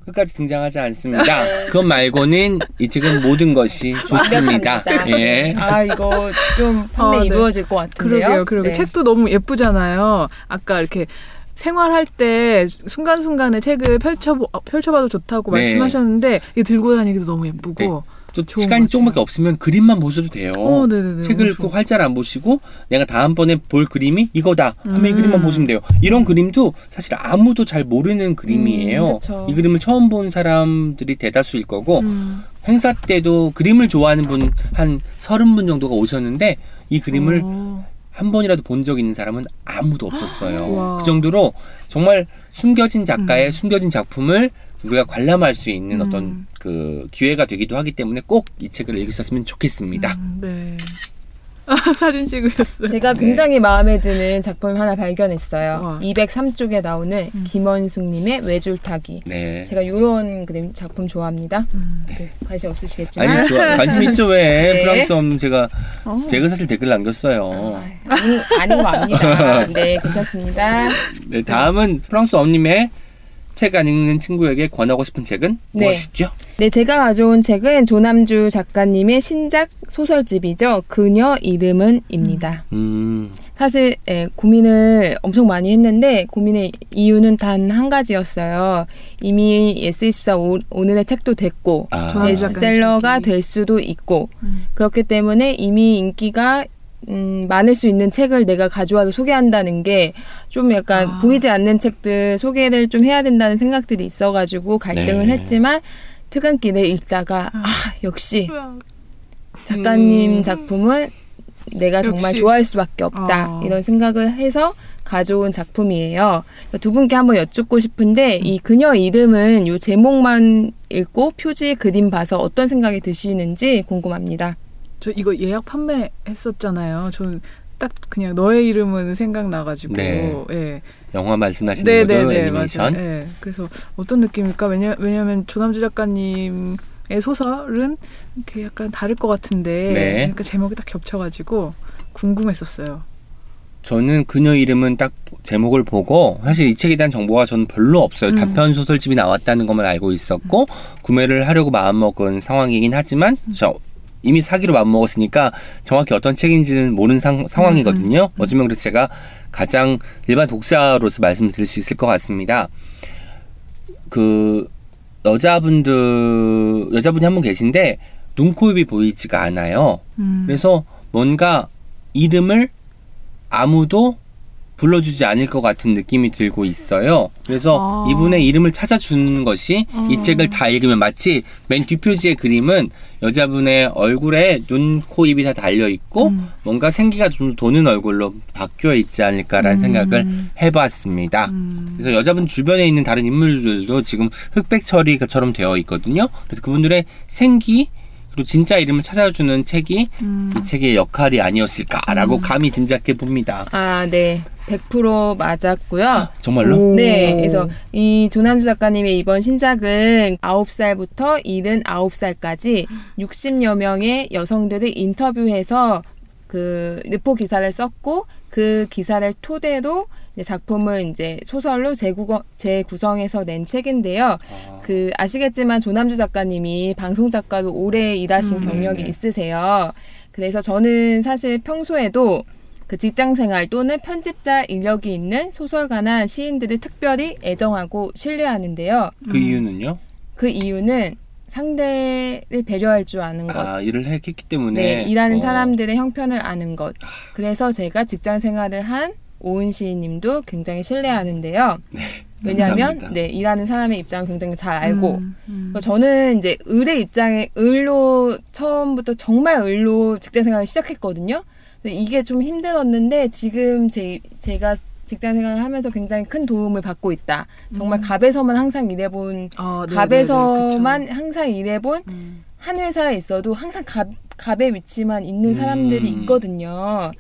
끝까지 등장하지 않습니다. 그것 말고는 이 책은 모든 것이 좋습니다. 완벽합니다. 예. 아, 이거 좀 판매 아, 네. 이루어질 것 같은데요. 그러게요. 그러게 네. 책도 너무 예쁘잖아요. 아까 이렇게 생활할 때 순간순간에 책을 펼쳐 펼쳐봐도 좋다고 네. 말씀하셨는데 이 들고 다니기도 너무 예쁘고. 또 시간이 것 조금밖에. 없으면 그림만 보셔도 돼요. 어. 책을 꼭 활자를 안 보시고 내가 다음번에 볼 그림이 이거다 하면 이 음. 그림만 보시면 돼요. 이런 그림도 사실 아무도 잘 모르는 그림이에요. 음. 이 그림을 처음 본 사람들이 대다수일 거고 음. 행사 때도 그림을 좋아하는 분 한 서른 분 정도가 오셨는데 이 그림을 어. 한 번이라도 본 적 있는 사람은 아무도 없었어요. 와. 그 정도로 정말 숨겨진 작가의 음. 숨겨진 작품을 우리가 관람할 수 있는 음. 어떤 그 기회가 되기도 하기 때문에 꼭 이 책을 읽으셨으면 좋겠습니다. 음, 네. 아, 사진 찍으셨어요. 제가 네. 굉장히 마음에 드는 작품 하나 발견했어요. 와. 203쪽에 나오는 음. 김원숙님의 외줄타기. 네. 제가 이런 그림 작품 좋아합니다. 음. 네, 관심 없으시겠지만 아니 좋아 관심 있죠 왜 네. 프랑스 없는 제가 어. 제가 사실 댓글 남겼어요. 아, 아닌, 아닌 거 압니다. 네, 괜찮습니다. 네 다음은 프랑소와 엄님의 책 안 읽는 친구에게 권하고 싶은 책은 네. 무엇이죠? 네, 제가 가져온 책은 조남주 작가님의 신작 소설집이죠. 그녀 이름은입니다. 음 사실 예, 고민을 엄청 많이 했는데 고민의 이유는 단 한 가지였어요. 이미 예스24 오- 오늘의 책도 됐고 아. 베스트셀러가. 될 수도 있고 음. 그렇기 때문에 이미 인기가 음, 많을 수 있는 책을 내가 가져와서 소개한다는 게 좀 약간 아. 보이지 않는 책들 소개를 좀 해야 된다는 생각들이 있어가지고 갈등을 네. 했지만 퇴근길에 읽다가 아 역시 음. 작가님 작품은 내가 정말 역시. 좋아할 수밖에 없다 어. 이런 생각을 해서 가져온 작품이에요. 두 분께 한번 여쭙고 싶은데 음. 이 그녀 이름은 요 제목만 읽고 표지 그림 봐서 어떤 생각이 드시는지 궁금합니다. 저 이거 예약 판매했었잖아요. 저는 딱 그냥 너의 이름은 생각나가지고 네. 예. 영화 말씀하시는 네, 거죠? 네, 네, 애니메이션. 맞아요. 예. 그래서 어떤 느낌일까? 왜냐 왜냐하면 조남주 작가님 의 소설은 이렇게 약간 다를 것 같은데 네. 약간 제목이 딱 겹쳐가지고 궁금했었어요. 저는 그녀 이름은 딱 제목을 보고 사실 이 책에 대한 정보가 저는 별로 없어요. 음. 단편 소설집이 나왔다는 것만 알고 있었고 구매를 하려고 마음먹은 상황이긴 하지만 음. 저 이미 사기로 마음먹었으니까 정확히 어떤 책인지는 모르는 상, 상황이거든요. 어쩌면 그래서 제가 가장 일반 독자로서 말씀드릴 수 있을 것 같습니다. 그 여자분들 여자분이 한 분 계신데 눈코입이 보이지가 않아요. 음. 그래서 뭔가 이름을 아무도 불러주지 않을 것 같은 느낌이 들고 있어요. 그래서 아. 이분의 이름을 찾아주는 것이 이 어. 책을 다 읽으면 마치 맨 뒷표지의 그림은 여자분의 얼굴에 눈, 코, 입이 다 달려 있고 음. 뭔가 생기가 좀 도는 얼굴로 바뀌어 있지 않을까라는 음. 생각을 해봤습니다. 음. 그래서 여자분 주변에 있는 다른 인물들도 지금 흑백 처리처럼 되어 있거든요. 그래서 그분들의 생기 그리고 진짜 이름을 찾아주는 책이 음. 이 책의 역할이 아니었을까라고 감히 짐작해 봅니다. 아, 네. 100% 맞았고요. 정말로? 오. 네, 그래서 이 조남주 작가님의 이번 신작은 9살부터 79살까지 60여 명의 여성들을 인터뷰해서 그 르포 기사를 썼고 그 기사를 토대로 이제 작품을 이제 소설로 재구거, 재구성해서 낸 책인데요. 그 아시겠지만 조남주 작가님이 방송 작가로 오래 일하신 음. 경력이 네네. 있으세요. 그래서 저는 사실 평소에도 그 직장 생활 또는 편집자 인력이 있는 소설가나 시인들을 특별히 애정하고 신뢰하는데요. 그 이유는요? 그 이유는 상대를 배려할 줄 아는 것. 아 일을 했기 때문에 네, 일하는 어, 사람들의 형편을 아는 것. 그래서 제가 직장 생활을 한 오은 시인님도 굉장히 신뢰하는데요. 왜냐하면 네, 감사합니다. 네, 일하는 사람의 입장을 굉장히 잘 알고 음. 음. 저는 이제 을의 입장에 을로 처음부터 정말 을로 직장 생활을 시작했거든요. 이게 좀 힘들었는데 지금 제 제가 직장 생활을 하면서 굉장히 큰 도움을 받고 있다. 정말 갑에서만 항상 일해본 아, 네네네, 갑에서만 그쵸. 항상 일해본 음. 한 회사에 있어도 항상 갑 갑의 위치만 있는 사람들이 음. 있거든요.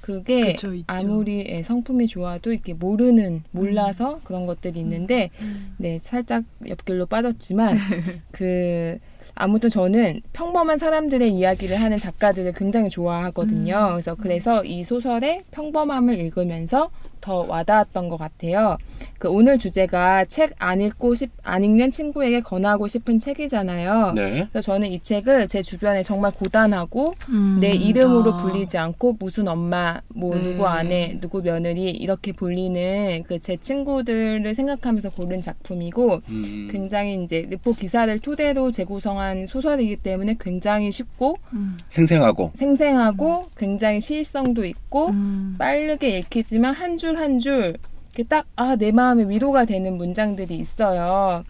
그게 그쵸. 아무리 예, 성품이 좋아도 이렇게 모르는 몰라서 그런 것들이 있는데 음. 네 살짝 옆길로 빠졌지만 그 아무튼 저는 평범한 사람들의 이야기를 하는 작가들을 굉장히 좋아하거든요. 음. 그래서 그래서 이 소설의 평범함을 읽으면서 더 와닿았던 것 같아요. 그 오늘 주제가 책 안 읽고 싶, 안 읽는 친구에게 권하고 싶은 책이잖아요. 네. 그래서 저는 이 책을 제 주변에 정말 고단하고 음. 내 이름으로 아. 불리지 않고 무슨 엄마, 뭐 네. 누구 아내, 누구 며느리 이렇게 불리는 그 제 친구들을 생각하면서 고른 작품이고 음, 굉장히 이제 르포 기사를 토대로 재구성한 소설이기 때문에 굉장히 쉽고 음. 생생하고 생생하고 굉장히 시의성도 있고 음. 빠르게 읽히지만 한줄 한 줄 이렇게 딱 아 내 마음에 위로가 되는 문장들이 있어요.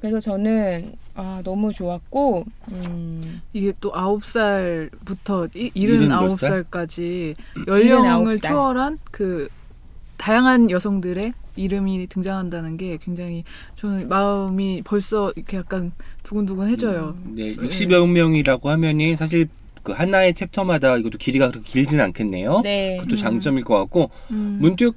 그래서 저는 아 너무 좋았고 음, 이게 또 아홉 살부터 이- 일흔 아홉 살? 살까지 연령을 아홉 살. 초월한 그 다양한 여성들의 이름이 등장한다는 게 굉장히 저는 마음이 벌써 이렇게 약간 두근두근해져요. 네, 60여 명이라고 하면이 사실 그 하나의 챕터마다 이것도 길이가 그렇게 길진 않겠네요. 네 그것도 장점일 것 같고 음. 문득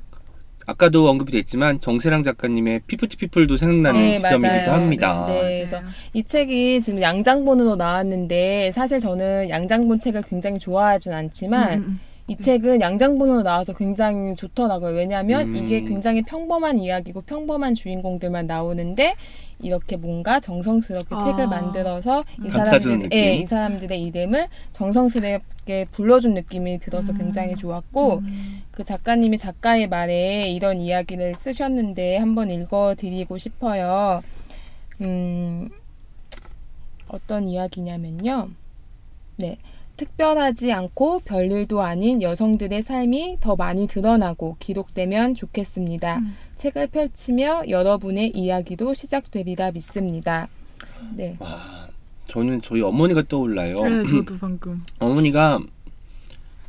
아까도 언급이 됐지만 정세랑 작가님의 피프티 피플도 생각나는 네, 지점이기도 맞아요. 합니다. 네, 그래서 이 책이 지금 양장본으로 나왔는데 사실 저는 양장본 책을 굉장히 좋아하진 않지만 음, 음. 이 책은 양장본으로 나와서 굉장히 좋더라고요. 왜냐하면 음. 이게 굉장히 평범한 이야기고 평범한 주인공들만 나오는데 이렇게 뭔가 정성스럽게 아. 책을 만들어서 이 사람들, 예? 이 사람들의 이름을 정성스럽게 불러준 느낌이 들어서 음. 굉장히 좋았고 그 작가님이 작가의 말에 이런 이야기를 쓰셨는데 한번 읽어드리고 싶어요. 음, 어떤 이야기냐면요. 네. 특별하지 않고 별일도 아닌 여성들의 삶이 더 많이 드러나고 기록되면 좋겠습니다. 음. 책을 펼치며 여러분의 이야기도 시작되리라 믿습니다. 네. 와, 저는 저희 어머니가 떠올라요. 네, 저도 방금. 어머니가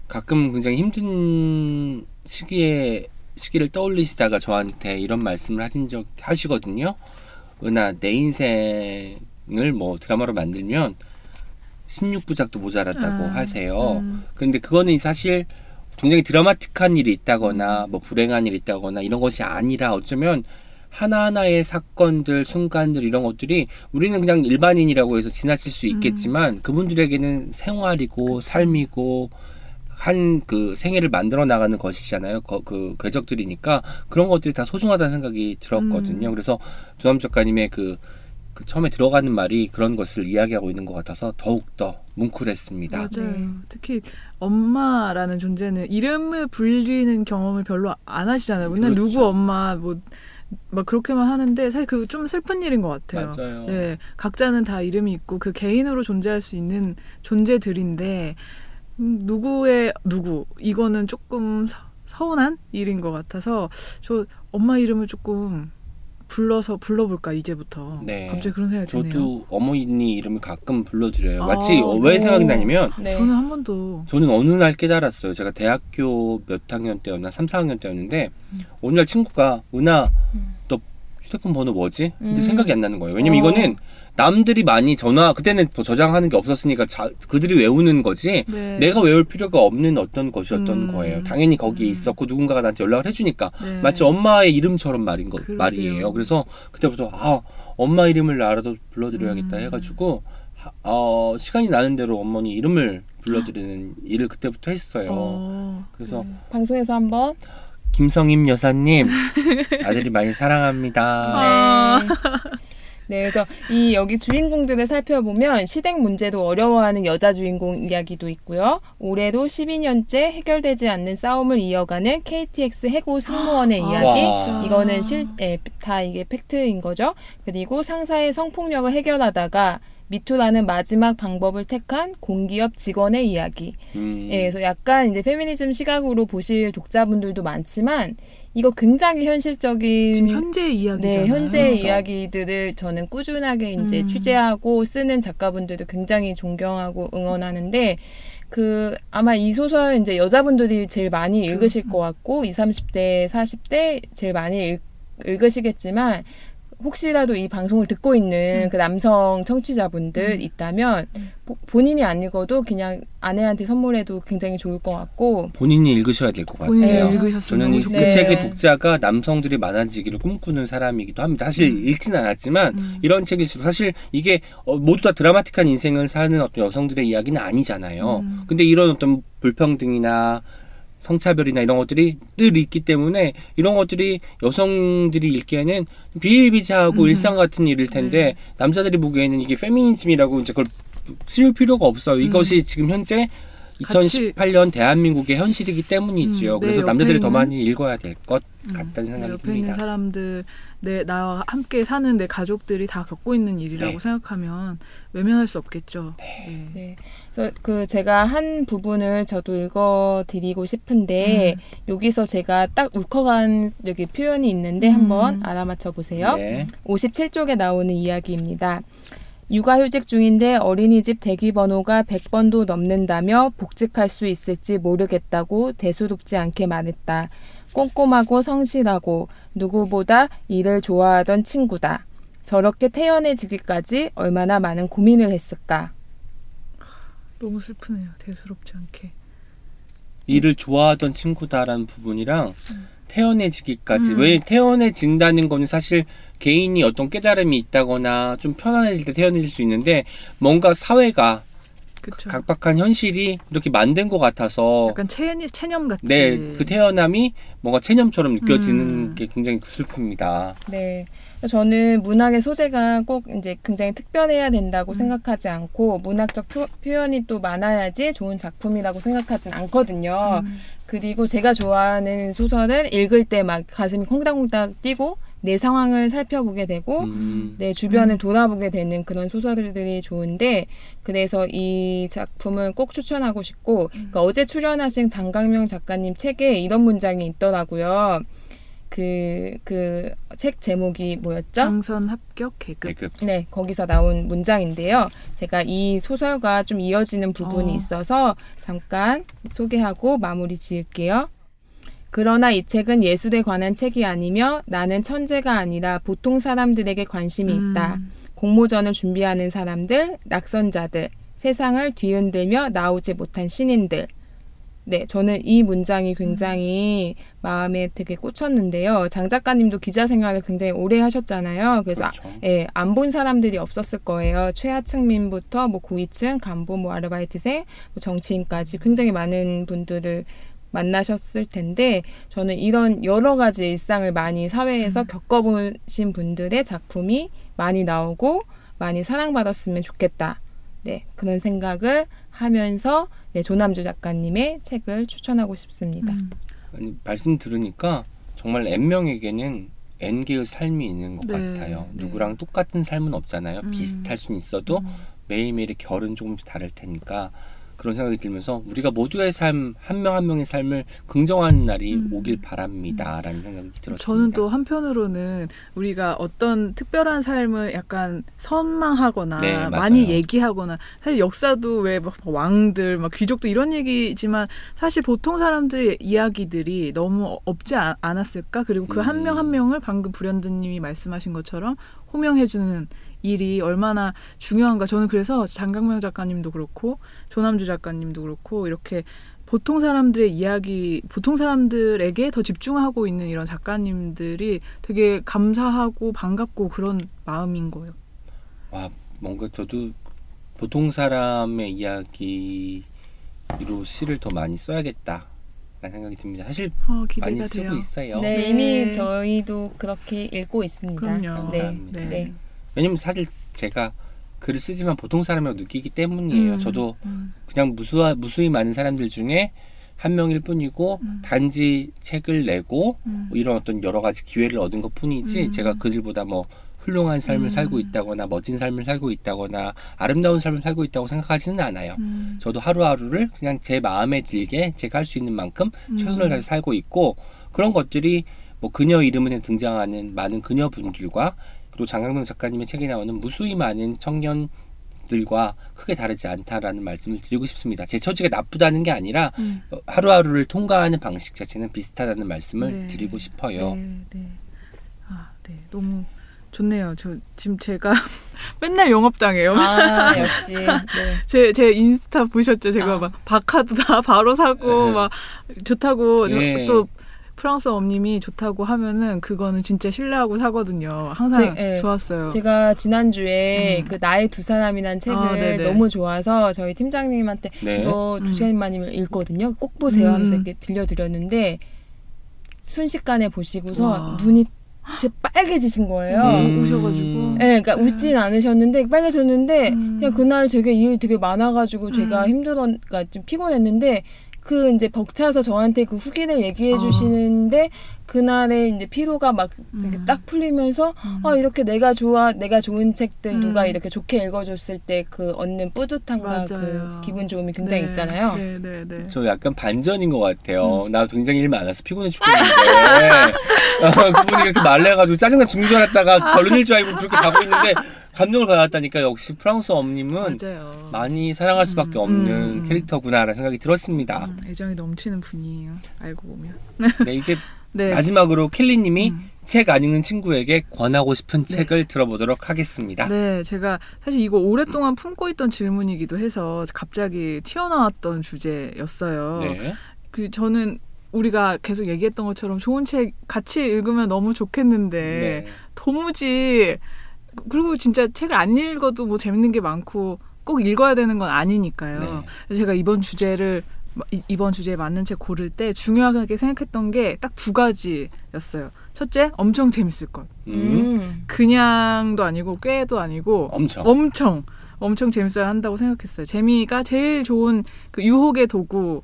가끔 굉장히 힘든 시기에 시기를 떠올리시다가 저한테 이런 말씀을 하신 적 하시거든요. 은하 내 인생을 뭐 드라마로 만들면 16부작도 모자랐다고 아, 하세요. 음. 근데 그거는 사실 굉장히 드라마틱한 일이 있다거나 뭐 불행한 일이 있다거나 이런 것이 아니라 어쩌면 하나하나의 사건들, 순간들 이런 것들이 우리는 그냥 일반인이라고 해서 지나칠 수 있겠지만 그분들에게는 생활이고 삶이고 한 그 생애를 만들어 나가는 것이잖아요. 거- 그 궤적들이니까 그런 것들이 다 소중하다는 생각이 들었거든요. 음. 그래서 조남 작가님의 그, 그 처음에 들어가는 말이 그런 것을 이야기하고 있는 것 같아서 더욱 더 뭉클했습니다. 맞아요. 네. 특히 엄마라는 존재는 이름을 불리는 경험을 별로 안 하시잖아요. 맨날 그렇죠. 누구 엄마 뭐 막 그렇게만 하는데 사실 그 좀 슬픈 일인 것 같아요. 맞아요. 네, 각자는 다 이름이 있고 그 개인으로 존재할 수 있는 존재들인데 음, 누구의 누구 이거는 조금 서, 서운한 일인 것 같아서 저 엄마 이름을 조금 불러서 불러볼까 이제부터 네. 갑자기 그런 생각이 드네요. 저도 어머니 이름을 가끔 불러드려요. 아, 마치 어, 왜 네. 생각이 나냐면 네. 저는 한 번도 저는 어느 날 깨달았어요. 제가 대학교 몇 학년 때였나 3, 4학년 때였는데 음. 어느 날 친구가 은하 음. 너 휴대폰 번호 뭐지? 근데 음. 생각이 안 나는 거예요. 왜냐면 어. 이거는 남들이 많이 전화 그때는 뭐 저장하는 게 없었으니까 자, 그들이 외우는 거지 네. 내가 외울 필요가 없는 어떤 것이었던 음. 거예요. 당연히 거기에 음. 있었고 누군가가 나한테 연락을 해주니까 네. 마치 엄마의 이름처럼 말인 거 그러게요. 말이에요. 그래서 그때부터 아 엄마 이름을 알아도 불러드려야겠다 음. 해가지고 하- 어, 시간이 나는 대로 어머니 이름을 불러드리는 일을 그때부터 했어요. 어, 그래서 네. 방송에서 한번 김성임 여사님 아들이 많이 사랑합니다. 아. 네. 그래서 이 여기 주인공들을 살펴보면 시댁 문제도 어려워하는 여자 주인공 이야기도 있고요. 올해도 12년째 해결되지 않는 싸움을 이어가는 KTX 해고 승무원의 아, 이야기. 와. 이거는 실, 예, 다 이게 팩트인 거죠. 그리고 상사의 성폭력을 해결하다가 미투라는 마지막 방법을 택한 공기업 직원의 이야기. 음, 예, 그래서 약간 이제 페미니즘 시각으로 보실 독자분들도 많지만 이거 굉장히 현실적인 지금 현재 이야기잖아요. 네, 현재 그렇죠. 이야기들을 저는 꾸준하게 이제 음. 취재하고 쓰는 작가분들도 굉장히 존경하고 응원하는데 그 아마 이 소설 이제 여자분들이 제일 많이 읽으실 것 같고 20, 30대, 40대 제일 많이 읽, 읽으시겠지만 혹시라도 이 방송을 듣고 있는 음. 그 남성 청취자분들 음. 있다면 보- 본인이 안 읽어도 그냥 아내한테 선물해도 굉장히 좋을 것 같고 본인이 읽으셔야 될것 본인이 같아요. 네. 읽으셨으면 저는 이, 좋겠 그 네. 책의 독자가 남성들이 많아지기를 꿈꾸는 사람이기도 합니다. 사실 음. 읽진 않았지만 음. 이런 책일수록 사실 이게 어, 모두 다 드라마틱한 인생을 사는 어떤 여성들의 이야기는 아니잖아요. 음. 근데 이런 어떤 불평등이나 성차별이나 이런 것들이 늘 있기 때문에 이런 것들이 여성들이 읽기에는 비일비재하고 음. 일상 같은 일일 텐데 네. 남자들이 보기에는 이게 페미니즘이라고 이제 그걸 쓸 필요가 없어요. 이것이 지금 현재 음. 같이- 2018년 대한민국의 현실이기 때문이지요. 음, 내 그래서 옆에 남자들이 더 있는- 많이 읽어야 될것 음, 같다는 내 생각이 옆에 있는 듭니다. 사람들 내 나와 함께 사는 내 가족들이 다 겪고 있는 일이라고 네. 생각하면 외면할 수 없겠죠. 네. 네. 그래서 그 제가 한 부분을 저도 읽어드리고 싶은데 여기서 제가 딱 울컥한 여기 표현이 있는데 음. 한번 알아맞혀 보세요. 네. 57쪽에 나오는 이야기입니다. 육아휴직 중인데 어린이집 대기 번호가 100번도 넘는다며 복직할 수 있을지 모르겠다고 대수롭지 않게 말했다. 꼼꼼하고 성실하고 누구보다 일을 좋아하던 친구다. 저렇게 태연해지기까지 얼마나 많은 고민을 했을까. 너무 슬프네요. 대수롭지 않게. 일을 좋아하던 친구다라는 부분이랑 태연해지기까지 음. 왜 태연해진다는 거는 사실 개인이 어떤 깨달음이 있다거나 좀 편안해질 때 태연해질 수 있는데 뭔가 사회가 그렇죠. 각박한 현실이 이렇게 만든 것 같아서 약간 체념, 체념 같이. 네, 그 태어남이 뭔가 체념처럼 느껴지는 음. 게 굉장히 슬픕니다. 네. 저는 문학의 소재가 꼭 이제 굉장히 특별해야 된다고 음. 생각하지 않고 문학적 표, 현이또 많아야지 좋은 작품이라고 생각하진 않거든요. 음. 그리고 제가 좋아하는 소설은 읽을 때 막 가슴이 콩닥콩닥 뛰고 내 상황을 살펴보게 되고 음. 내 주변을 돌아보게 되는 그런 소설들이 좋은데 그래서 이 작품을 꼭 추천하고 싶고 그러니까 어제 출연하신 장강명 작가님 책에 이런 문장이 있더라고요. 그 그 책 제목이 뭐였죠? 정선 합격 계급. 계급. 네, 거기서 나온 문장인데요. 제가 이 소설과 좀 이어지는 부분이 어. 있어서 잠깐 소개하고 마무리 지을게요. 그러나 이 책은 예술에 관한 책이 아니며 나는 천재가 아니라 보통 사람들에게 관심이 있다. 음. 공모전을 준비하는 사람들, 낙선자들, 세상을 뒤흔들며 나오지 못한 신인들. 네, 저는 이 문장이 굉장히 마음에 되게 꽂혔는데요. 장 작가님도 기자 생활을 굉장히 오래 하셨잖아요. 그래서 그렇죠. 예, 안 본 사람들이 없었을 거예요. 최하층민부터 뭐 고위층, 간부, 뭐 아르바이트생, 뭐 정치인까지 굉장히 많은 분들을 만나셨을 텐데 저는 이런 여러 가지 일상을 많이 사회에서 겪어보신 분들의 작품이 많이 나오고 많이 사랑받았으면 좋겠다. 네, 그런 생각을 하면서 네, 조남주 작가님의 책을 추천하고 싶습니다. 음. 아니, 말씀 들으니까 정말 N명에게는 N개의 삶이 있는 것 네, 같아요. 네. 누구랑 똑같은 삶은 없잖아요. 음. 비슷할 수는 있어도 매일매일의 결은 조금씩 다를 테니까 그런 생각이 들면서 우리가 모두의 삶, 한명한 명의 삶을 긍정하는 날이 음. 오길 바랍니다라는 생각이 들었습니다. 저는 또 한편으로는 우리가 어떤 특별한 삶을 약간 선망하거나 네. 많이 얘기하거나 사실 역사도 왜 막 왕들, 막 귀족도 이런 얘기지만 사실 보통 사람들의 이야기들이 너무 없지 않- 않았을까? 그리고 그한 음. 명한 명을 방금 불현듯님이 말씀하신 것처럼 호명해주는 일이 얼마나 중요한가. 저는 그래서 장강명 작가님도 그렇고 조남주 작가님도 그렇고 이렇게 보통 사람들의 이야기, 보통 사람들에게 더 집중하고 있는 이런 작가님들이 되게 감사하고 반갑고 그런 마음인 거예요. 와 뭔가 저도 보통 사람의 이야기로 시를 더 많이 써야겠다라는 생각이 듭니다. 사실 어, 기대가 많이 돼요. 쓰고 있어요. 네, 네. 이미 저희도 그렇게 읽고 있습니다. 그럼요. 네, 감사합니다. 네. 왜냐면 사실 제가 글을 쓰지만 보통 사람이라고 느끼기 때문이에요. 음, 저도 음, 그냥 무수하, 무수히 많은 사람들 중에 한 명일 뿐이고 음. 단지 책을 내고 음. 뭐 이런 어떤 여러 가지 기회를 얻은 것 뿐이지 음. 제가 그들보다 뭐 훌륭한 삶을 음. 살고 있다거나 멋진 삶을 살고 있다거나 아름다운 삶을 살고 있다고 생각하지는 않아요. 음. 저도 하루하루를 그냥 제 마음에 들게 제가 할 수 있는 만큼 음. 최선을 다해 살고 있고 그런 것들이 뭐 그녀 이름에 등장하는 많은 그녀분들과 그리고 장강명 작가님의 책에 나오는 무수히 많은 청년 들과 크게 다르지 않다라는 말씀을 드리고 싶습니다. 제 처지가 나쁘다는 게 아니라 음. 어, 하루하루를 통과하는 방식 자체는 비슷하다는 말씀을 네. 드리고 싶어요. 네, 네. 아, 네. 너무 좋네요. 저 지금 제가 맨날 영업당해요. 아, 역시. 네. 제, 제 인스타 보셨죠? 제가 아. 막 바카드 다 바로 사고 네. 막 좋다고 저- 네. 또 프랑스 엄님이 좋다고 하면은 그거는 진짜 신뢰하고 사거든요. 항상 제- 예. 좋았어요. 제가 지난주에 음. 그 나의 두 사람이라는 책을 아. 너무 좋아서 저희 팀장님한테 네. 이거 음. 두 시간만이면 읽거든요. 꼭 보세요 음. 하면서 이렇게 들려드렸는데 순식간에 보시고서 와. 눈이 진짜 빨개지신 거예요. 음. 우셔가지고. 네, 그러니까 웃진 않으셨는데 빨개졌는데 음. 그냥 그날 되게 일 되게 많아가지고 제가 음. 힘들어, 그러니까 좀 피곤했는데 그 이제 벅차서 저한테 그 후기를 얘기해 어. 주시는데 그날의 이제 피로가 막 음. 딱 풀리면서 음. 아 이렇게 내가 좋아 내가 좋은 책들 음. 누가 이렇게 좋게 읽어줬을 때 그 얻는 뿌듯함과 맞아요. 그 기분 좋음이 굉장히 네. 있잖아요. 네, 네, 네. 저 약간 반전인 것 음. 같아요. 나 굉장히 일 많아서 피곤해 죽겠는데 어, 그분이 이렇게 말려가지고 짜증나 죽는 줄 알았다가 결론일 줄 알고 그렇게 가고 있는데 감동을 받았다니까 역시 프랑스 엄님은 맞아요. 많이 사랑할 수밖에 음, 없는 음. 캐릭터구나라는 생각이 들었습니다. 음, 애정이 넘치는 분이에요. 알고 보면. 네, 이제 네. 마지막으로 켈리님이 음. 책안 읽는 친구에게 권하고 싶은 네. 책을 들어보도록 하겠습니다. 네, 제가 사실 이거 오랫동안 품고 있던 질문이기도 해서 갑자기 튀어나왔던 주제였어요. 네. 그 저는 우리가 계속 얘기했던 것처럼 좋은 책 같이 읽으면 너무 좋겠는데 네. 도무지 그리고 진짜 책을 안 읽어도 뭐 재밌는 게 많고 꼭 읽어야 되는 건 아니니까요. 네. 제가 이번 주제를 이- 이번 주제에 맞는 책 고를 때 중요하게 생각했던 게 딱 두 가지였어요. 첫째, 엄청 재밌을 것. 음. 음. 그냥도 아니고 꽤도 아니고 엄청. 엄청 엄청 재밌어야 한다고 생각했어요. 재미가 제일 좋은 그 유혹의 도구일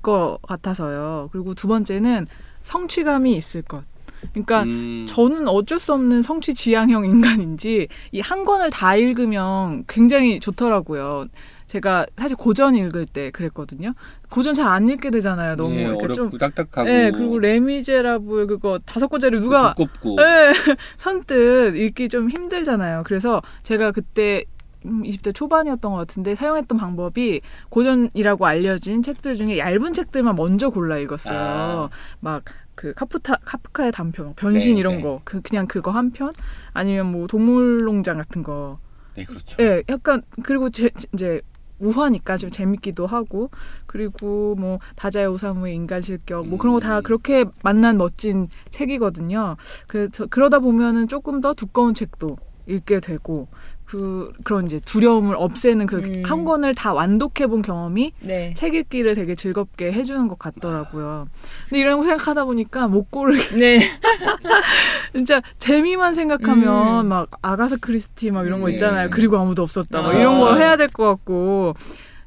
것 같아서요. 그리고 두 번째는 성취감이 있을 것. 그러니까 음. 저는 어쩔 수 없는 성취 지향형 인간인지 이 한 권을 다 읽으면 굉장히 좋더라고요. 제가 사실 고전 읽을 때 그랬거든요. 고전 잘 안 읽게 되잖아요. 너무 예, 어렵고 좀 딱딱하고 네, 그리고 레미제라블 그거 다섯 권짜리 누가 두껍고 네, 선뜻 읽기 좀 힘들잖아요. 그래서 제가 그때 음, 20대 초반이었던 것 같은데 사용했던 방법이 고전이라고 알려진 책들 중에 얇은 책들만 먼저 골라 읽었어요. 아. 막 그 카프타 카프카의 단편, 변신 네, 이런 네. 거, 그 그냥 그거 한 편, 아니면 뭐 동물농장 같은 거. 네 그렇죠. 예, 약간 그리고 제, 이제 우화니까 좀 재밌기도 하고 그리고 뭐 다자의 오사무의 인간 실격 뭐 그런 거다 음. 그렇게 만난 멋진 책이거든요. 그래서 그러다 보면은 조금 더 두꺼운 책도 읽게 되고 그 그런 이제 두려움을 없애는 그 음. 한 권을 다 완독해 본 경험이 네. 책 읽기를 되게 즐겁게 해주는 것 같더라고요. 근데 이런 거 생각하다 보니까 못 고르게 네. 진짜 재미만 생각하면 음. 막 아가사 크리스티 막 이런 거 네. 있잖아요. 그리고 아무도 없었다. 막 아. 이런 거 해야 될 것 같고.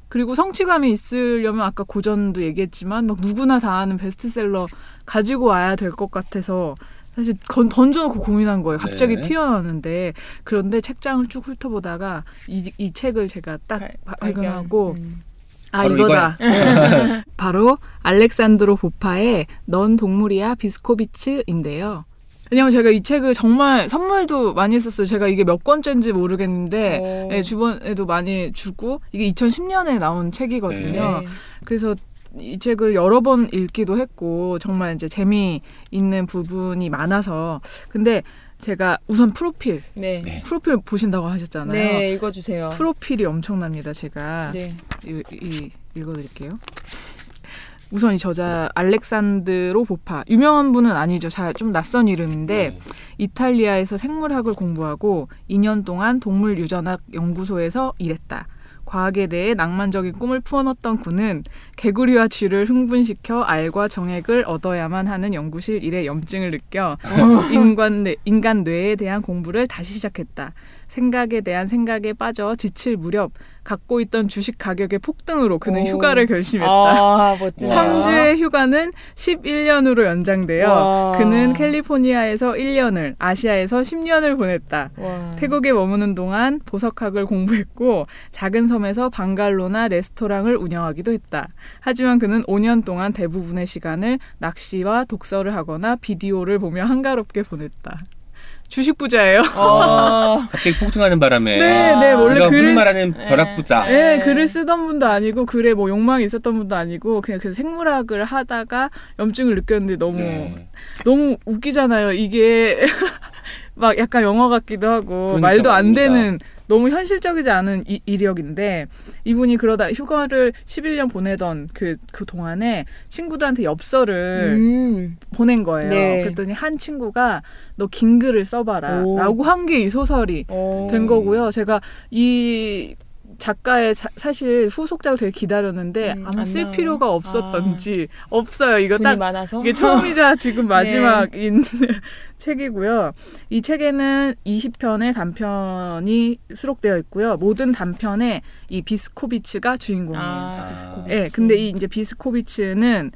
그리고 성취감이 있으려면 아까 고전도 얘기했지만 막 누구나 다 아는 베스트셀러 가지고 와야 될 것 같아서 사실 건, 던져놓고 고민한 거예요. 갑자기 네. 튀어나왔는데 그런데 책장을 쭉 훑어보다가 이, 이 책을 제가 딱 발- 바- 발견. 발견하고 음. 아 이거다. 네. 바로 알렉산드로 보파의 넌 동물이야 비스코비츠인데요. 왜냐면 제가 이 책을 정말 선물도 많이 했었어요. 제가 이게 몇 권째인지 모르겠는데 오. 네, 주변에도 많이 주고 이게 2010년에 나온 책이거든요. 네. 그래서 이 책을 여러 번 읽기도 했고 정말 이제 재미있는 부분이 많아서 근데 제가 우선 프로필 네. 네. 프로필 보신다고 하셨잖아요. 네, 읽어주세요. 프로필이 엄청납니다. 제가 네. 이, 이, 읽어드릴게요. 우선 이 저자 알렉산드로 보파 유명한 분은 아니죠. 잘 좀 낯선 이름인데 네. 이탈리아에서 생물학을 공부하고 2년 동안 동물 유전학 연구소에서 일했다. 과학에 대해 낭만적인 꿈을 품어넣었던 그는 개구리와 쥐를 흥분시켜 알과 정액을 얻어야만 하는 연구실 일의 염증을 느껴 인간, 뇌, 인간 뇌에 대한 공부를 다시 시작했다. 생각에 대한 생각에 빠져 지칠 무렵 갖고 있던 주식 가격의 폭등으로 그는 오. 휴가를 결심했다. 아, 멋지다. 와. 3주의 휴가는 11년으로 연장되어 와. 그는 캘리포니아에서 1년을 아시아에서 10년을 보냈다. 와. 태국에 머무는 동안 보석학을 공부했고 작은 섬에서 방갈로나 레스토랑을 운영하기도 했다. 하지만 그는 5년 동안 대부분의 시간을 낚시와 독서를 하거나 비디오를 보며 한가롭게 보냈다. 주식 부자예요. 어. 갑자기 폭등하는 바람에 네, 아. 네, 원래 우리가 흔히 글을 말하는 네. 벼락 부자. 예, 네. 글을 쓰던 분도 아니고 글에 뭐 욕망이 있었던 분도 아니고 그냥 그 생물학을 하다가 염증을 느꼈는데 너무 네. 너무 웃기잖아요. 이게 막 약간 영화 같기도 하고 그러니까 말도 안 말입니다. 되는 너무 현실적이지 않은 이, 이력인데 이분이 그러다 휴가를 11년 보내던 그, 그 동안에 친구들한테 엽서를 음. 보낸 거예요. 네. 그랬더니 한 친구가 너 긴 글을 써봐라 오. 라고 한 게 이 소설이 어. 된 거고요. 제가 이 작가의 자- 사실 후속작을 되게 기다렸는데 음, 아마 안쓸 나와요? 필요가 없었던지 없어요. 이거 딱 많아서. 이게 처음이자 지금 네. 마지막인 책이고요. 이 책에는 20편의 단편이 수록되어 있고요. 모든 단편에 이 비스코비츠가 주인공이에요. 아, 아. 비스코비치. 예, 근데 이 이제 비스코비츠는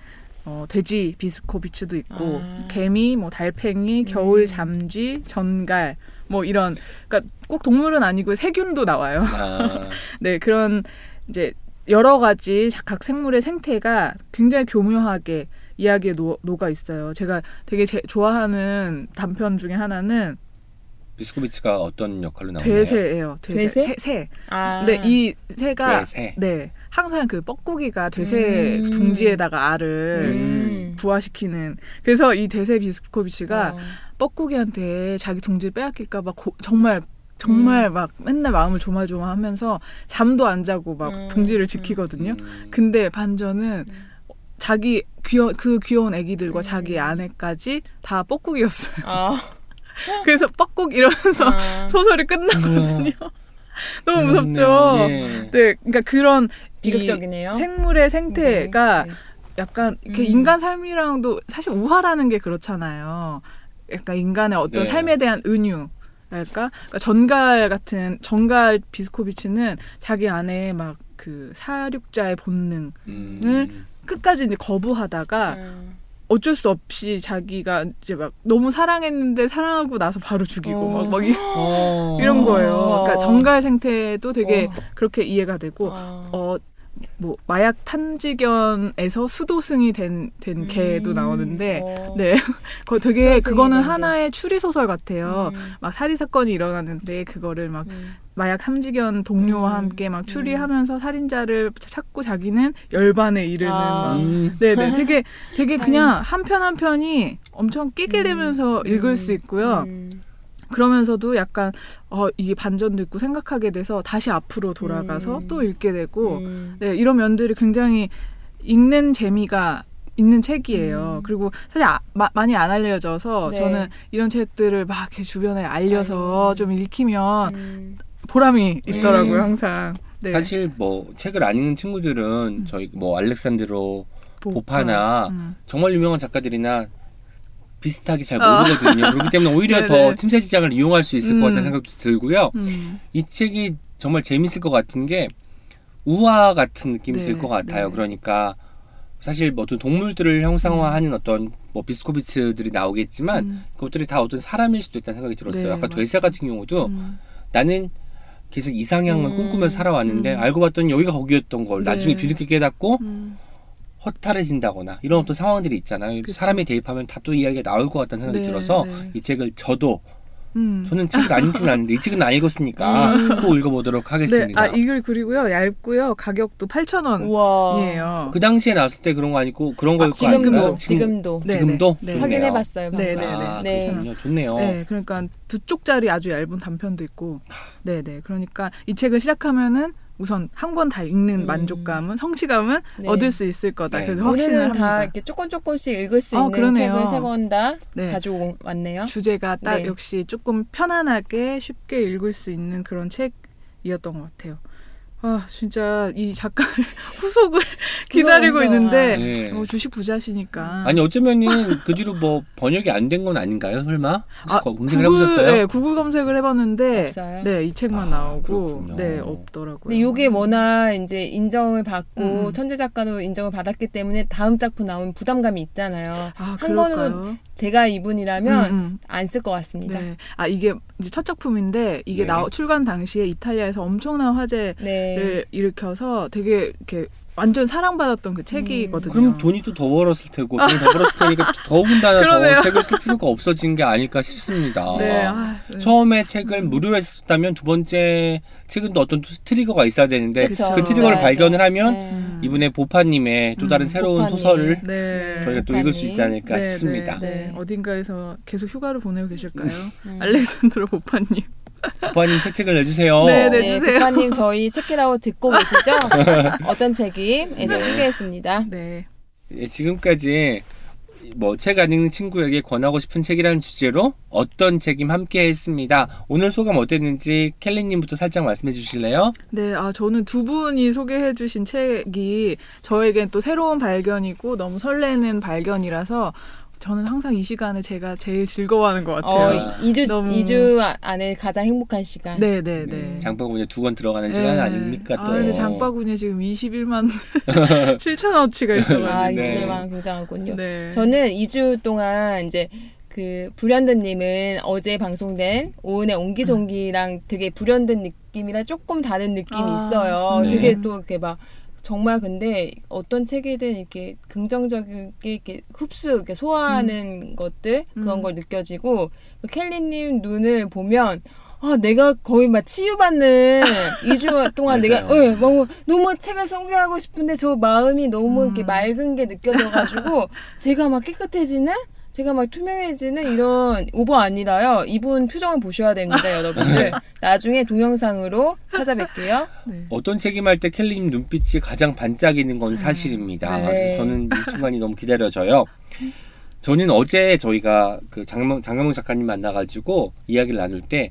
어, 돼지 비스코비츠도 있고 아. 개미, 뭐 달팽이, 겨울 음. 잠쥐, 전갈 뭐 이런 그러니까 꼭 동물은 아니고 세균도 나와요. 아, 네, 그런 이제 여러 가지 각 생물의 생태가 굉장히 교묘하게 이야기에 녹, 녹아 있어요. 제가 되게 제, 좋아하는 단편 중에 하나는 비스코비치가 어떤 역할로 나오나요? 돼새예요. 돼새. 돼새? 새, 새. 아. 근데 이 새가 돼새. 네 항상 그 뻐꾸기가 돼새 음. 둥지에다가 알을 음. 부화시키는 그래서 이 대세 비스코비치가 어. 뻐꾸기한테 자기 둥지를 빼앗길까봐 고- 정말 정말 막 맨날 마음을 조마조마하면서 잠도 안 자고 막 음, 둥지를 음. 지키거든요. 음. 근데 반전은 자기 귀여 그 귀여운 애기들과 음. 자기 아내까지 다 뻐꾸기였어요. 아. 그래서 뻐꾹 이러면서 아. 소설이 끝나거든요. 너무 무섭죠. 예. 네, 그러니까 그런 이 비극적이네요. 생물의 생태가 네. 약간 이렇게 음. 인간 삶이랑도 사실 우화라는 게 그렇잖아요. 약간 인간의 어떤 네. 삶에 대한 은유. 랄까? 그러니까 전갈 같은 전갈 비스코비치는 자기 안에 막 그 사육자의 본능 음. 끝까지 이제 거부하다가 음. 어쩔 수 없이 자기가 이제 막 너무 사랑했는데 사랑하고 나서 바로 죽이고 어. 막, 막 이, 어. 이런 거예요. 그러니까 정갈 생태도 되게 어. 그렇게 이해가 되고 아. 어. 뭐 마약 탐지견에서 수도승이 된, 된 개도 음. 나오는데 어. 네 거 되게 그거는. 하나의 추리 소설 같아요. 음. 막 살인 사건이 일어났는데 그거를 막 음. 마약 탐지견 동료와 음. 함께 막 추리하면서 살인자를 찾고 자기는 열반에 이르는 아. 막 음. 네네 되게 되게 그냥. 한 편 한 편이 엄청 끼게 음. 되면서 읽을 음. 수 있고요. 음. 그러면서도 약간 어 이게 반전도 있고 생각하게 돼서 다시 앞으로 돌아가서 음. 또 읽게 되고 음. 네 이런 면들이 굉장히 읽는 재미가 있는 책이에요. 음. 그리고 사실 아, 마- 많이 안 알려져서 네. 저는 이런 책들을 막 이렇게 주변에 알려서 알려. 좀 읽히면 음. 보람이 있더라고요 음. 항상. 네. 사실 뭐 책을 안 읽는 친구들은 저희 뭐 알렉산드로 보파나 음. 정말 유명한 작가들이나 비슷하게 잘 어. 모르거든요. 그렇기 때문에 오히려 더 네네. 틈새 시장을 이용할 수 있을 음. 것 같다는 생각도 들고요. 음. 이 책이 정말 재밌을 것 같은 게 우화 같은 느낌이 네, 들것 같아요. 네. 그러니까 사실 뭐 어떤 동물들을 형상화하는 어떤 뭐 비스코비츠들이 나오겠지만 음. 그것들이 다 어떤 사람일 수도 있다는 생각이 들었어요. 네, 아까 맞아요. 돼새 같은 경우도 음. 나는 계속 이상향을 음. 꿈꾸면서 살아왔는데 음. 알고 봤더니 여기가 거기였던 걸 네. 나중에 뒤늦게 깨닫고 음. 허탈해진다거나 이런 어떤 상황들이 있잖아요. 그쵸. 사람이 대입하면 다 또 이야기가 나올 것 같다는 생각이 네, 들어서 네. 이 책을 저도 음. 저는 책을 안 읽진 않는데 이 책은 안 읽었으니까 꼭 읽어보도록 네, 하겠습니다. 아 이글 그리고요 얇고요 가격도 8,000원이에요. 우와. 그 당시에 나왔을 때 그런 거 아니고 그런 거일 거 지금도 아닌가요? 지금도 네, 지금도 네, 네. 좋네요. 확인해봤어요. 방금. 네, 네, 아, 네. 좋네요. 네, 그러니까 두 쪽짜리 아주 얇은 단편도 있고, 네, 네. 그러니까 이 책을 시작하면은 우선 한 권 다 읽는 음. 만족감은 성취감은 네. 얻을 수 있을 거다. 네. 그래서 확신을 오늘은 합니다. 다 이렇게 조금 조금씩 읽을 수 어, 있는 그러네요. 책을 세권다 네. 가지고 왔네요. 주제가 딱 네. 역시 조금 편안하게 쉽게 읽을 수 있는 그런 책이었던 것 같아요. 아 진짜 이 작가의 후속을 기다리고 무서워. 있는데 네. 어, 주식 부자시니까 아니 어쩌면은 그 뒤로 뭐 번역이 안 된 건 아닌가요? 설마? 아, 거- 검색을 구글, 해보셨어요? 네, 구글 검색을 해봤는데 없어요? 네, 이 책만 아, 나오고 그렇군요. 네, 없더라고요. 근데 이게 워낙 이제 인정을 받고 음. 천재 작가도 인정을 받았기 때문에 다음 작품 나오면 부담감이 있잖아요. 아, 한 권으로 그럴까요? 제가 이분이라면 음, 음. 안쓸 것 같습니다. 네. 네. 아 이게 이제 첫 작품인데 이게 네. 나 출간 당시에 이탈리아에서 엄청난 화제를 네. 일으켜서 되게 이렇게 완전 사랑받았던 그 책이거든요. 그럼 돈이 또 더 벌었을 테고 돈이 더 벌었을 테니까 더군다나. 더 책을 쓸 필요가 없어진 게 아닐까 싶습니다. 네. 아, 네. 처음에 책을 무료에 썼다면 두 번째 책은 또 어떤 트리거가 있어야 되는데 그쵸. 그 트리거를 있어야죠. 발견을 하면 네. 음. 이분의 보파님의 또 다른 음. 새로운 보파님. 소설을 네. 저희가 또 읽을 수 있지 않을까 네, 싶습니다. 네, 네. 네. 어딘가에서 계속 휴가를 보내고 계실까요? 음. 알렉산드로 보파님. 보파님 새 책을 내주세요. 네, 네. 네, 내주세요. 국가님 저희 책이라고 듣고 계시죠? 어떤 책임에서 소개했습니다. 네. 예, 지금까지 뭐 책 안 읽는 친구에게 권하고 싶은 책이라는 주제로 어떤 책임 함께 했습니다. 오늘 소감 어땠는지 켈리님부터 살짝 말씀해 주실래요? 네, 아 저는 두 분이 소개해 주신 책이 저에겐 또 새로운 발견이고 너무 설레는 발견이라서 저는 항상 이 시간을 제가 제일 즐거워하는 것 같아요. 어, 2주, 너무- 이 2주 안에 가장 행복한 시간. 네, 네, 네. 장바구니에 두권 들어가는 시간 아닙니까 또. 아, 근데 장바구니에 지금 21만 7천원어치가 있어가지고. 아, 네. 21만 굉장하군요. 네. 저는 2주 동안 이제 그 불현듯님은 어제 방송된 오은의 옹기종기랑 되게 불현듯 느낌이랑 조금 다른 느낌이 아, 있어요. 네. 되게 또 이렇게 막 정말 근데 어떤 책이든 이렇게 긍정적이게 이렇게 흡수, 이렇게 소화하는 것들 그런 음. 걸 느껴지고 그 켈리님 눈을 보면 아 내가 거의 막 치유받는 2주 동안 내가. 어, 너무 너무 책을 소개하고 싶은데 저 마음이 너무 이렇게 음. 맑은 게 느껴져가지고 제가 막 깨끗해지는 제가 막 투명해지는 이런 오버 아니라요. 이분 표정을 보셔야 됩니다, 여러분들. 나중에 동영상으로 찾아뵐게요. 네. 어떤 책임할 때 켈리님 눈빛이 가장 반짝이는 건 사실입니다. 네. 그래서 저는 이 순간이 너무 기다려져요. 저는 어제 저희가 그 장명, 장강문 작가님 만나가지고 이야기를 나눌 때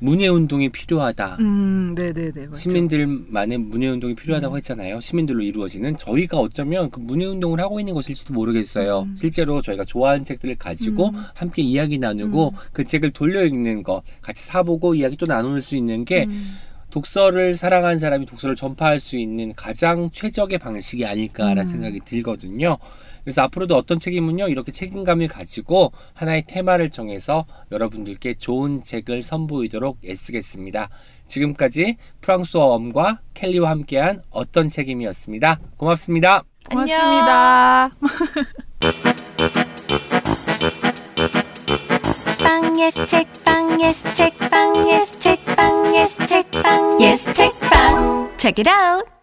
문예 운동이 필요하다. 음, 네, 네, 네. 시민들만의 문예 운동이 필요하다고 했잖아요. 시민들로 이루어지는 저희가 어쩌면 그 문예 운동을 하고 있는 것일지도 모르겠어요. 음. 실제로 저희가 좋아하는 책들을 가지고 음. 함께 이야기 나누고 그 책을 돌려 읽는 거, 같이 사보고 이야기 또 나눌 수 있는 게 음. 독서를 사랑하는 사람이 독서를 전파할 수 있는 가장 최적의 방식이 아닐까라는 음. 생각이 들거든요. 그래서 앞으로도 어떤 책임은요 이렇게 책임감을 가지고 하나의 테마를 정해서 여러분들께 좋은 책을 선보이도록 애쓰겠습니다. 지금까지 프랑소와 엄과 캘리와 함께한 어떤 책임이었습니다. 고맙습니다. 고맙습니다. 책방 예스 책방 예스 책방 예스 책방 예스 책방 예스 책방 책읽아웃.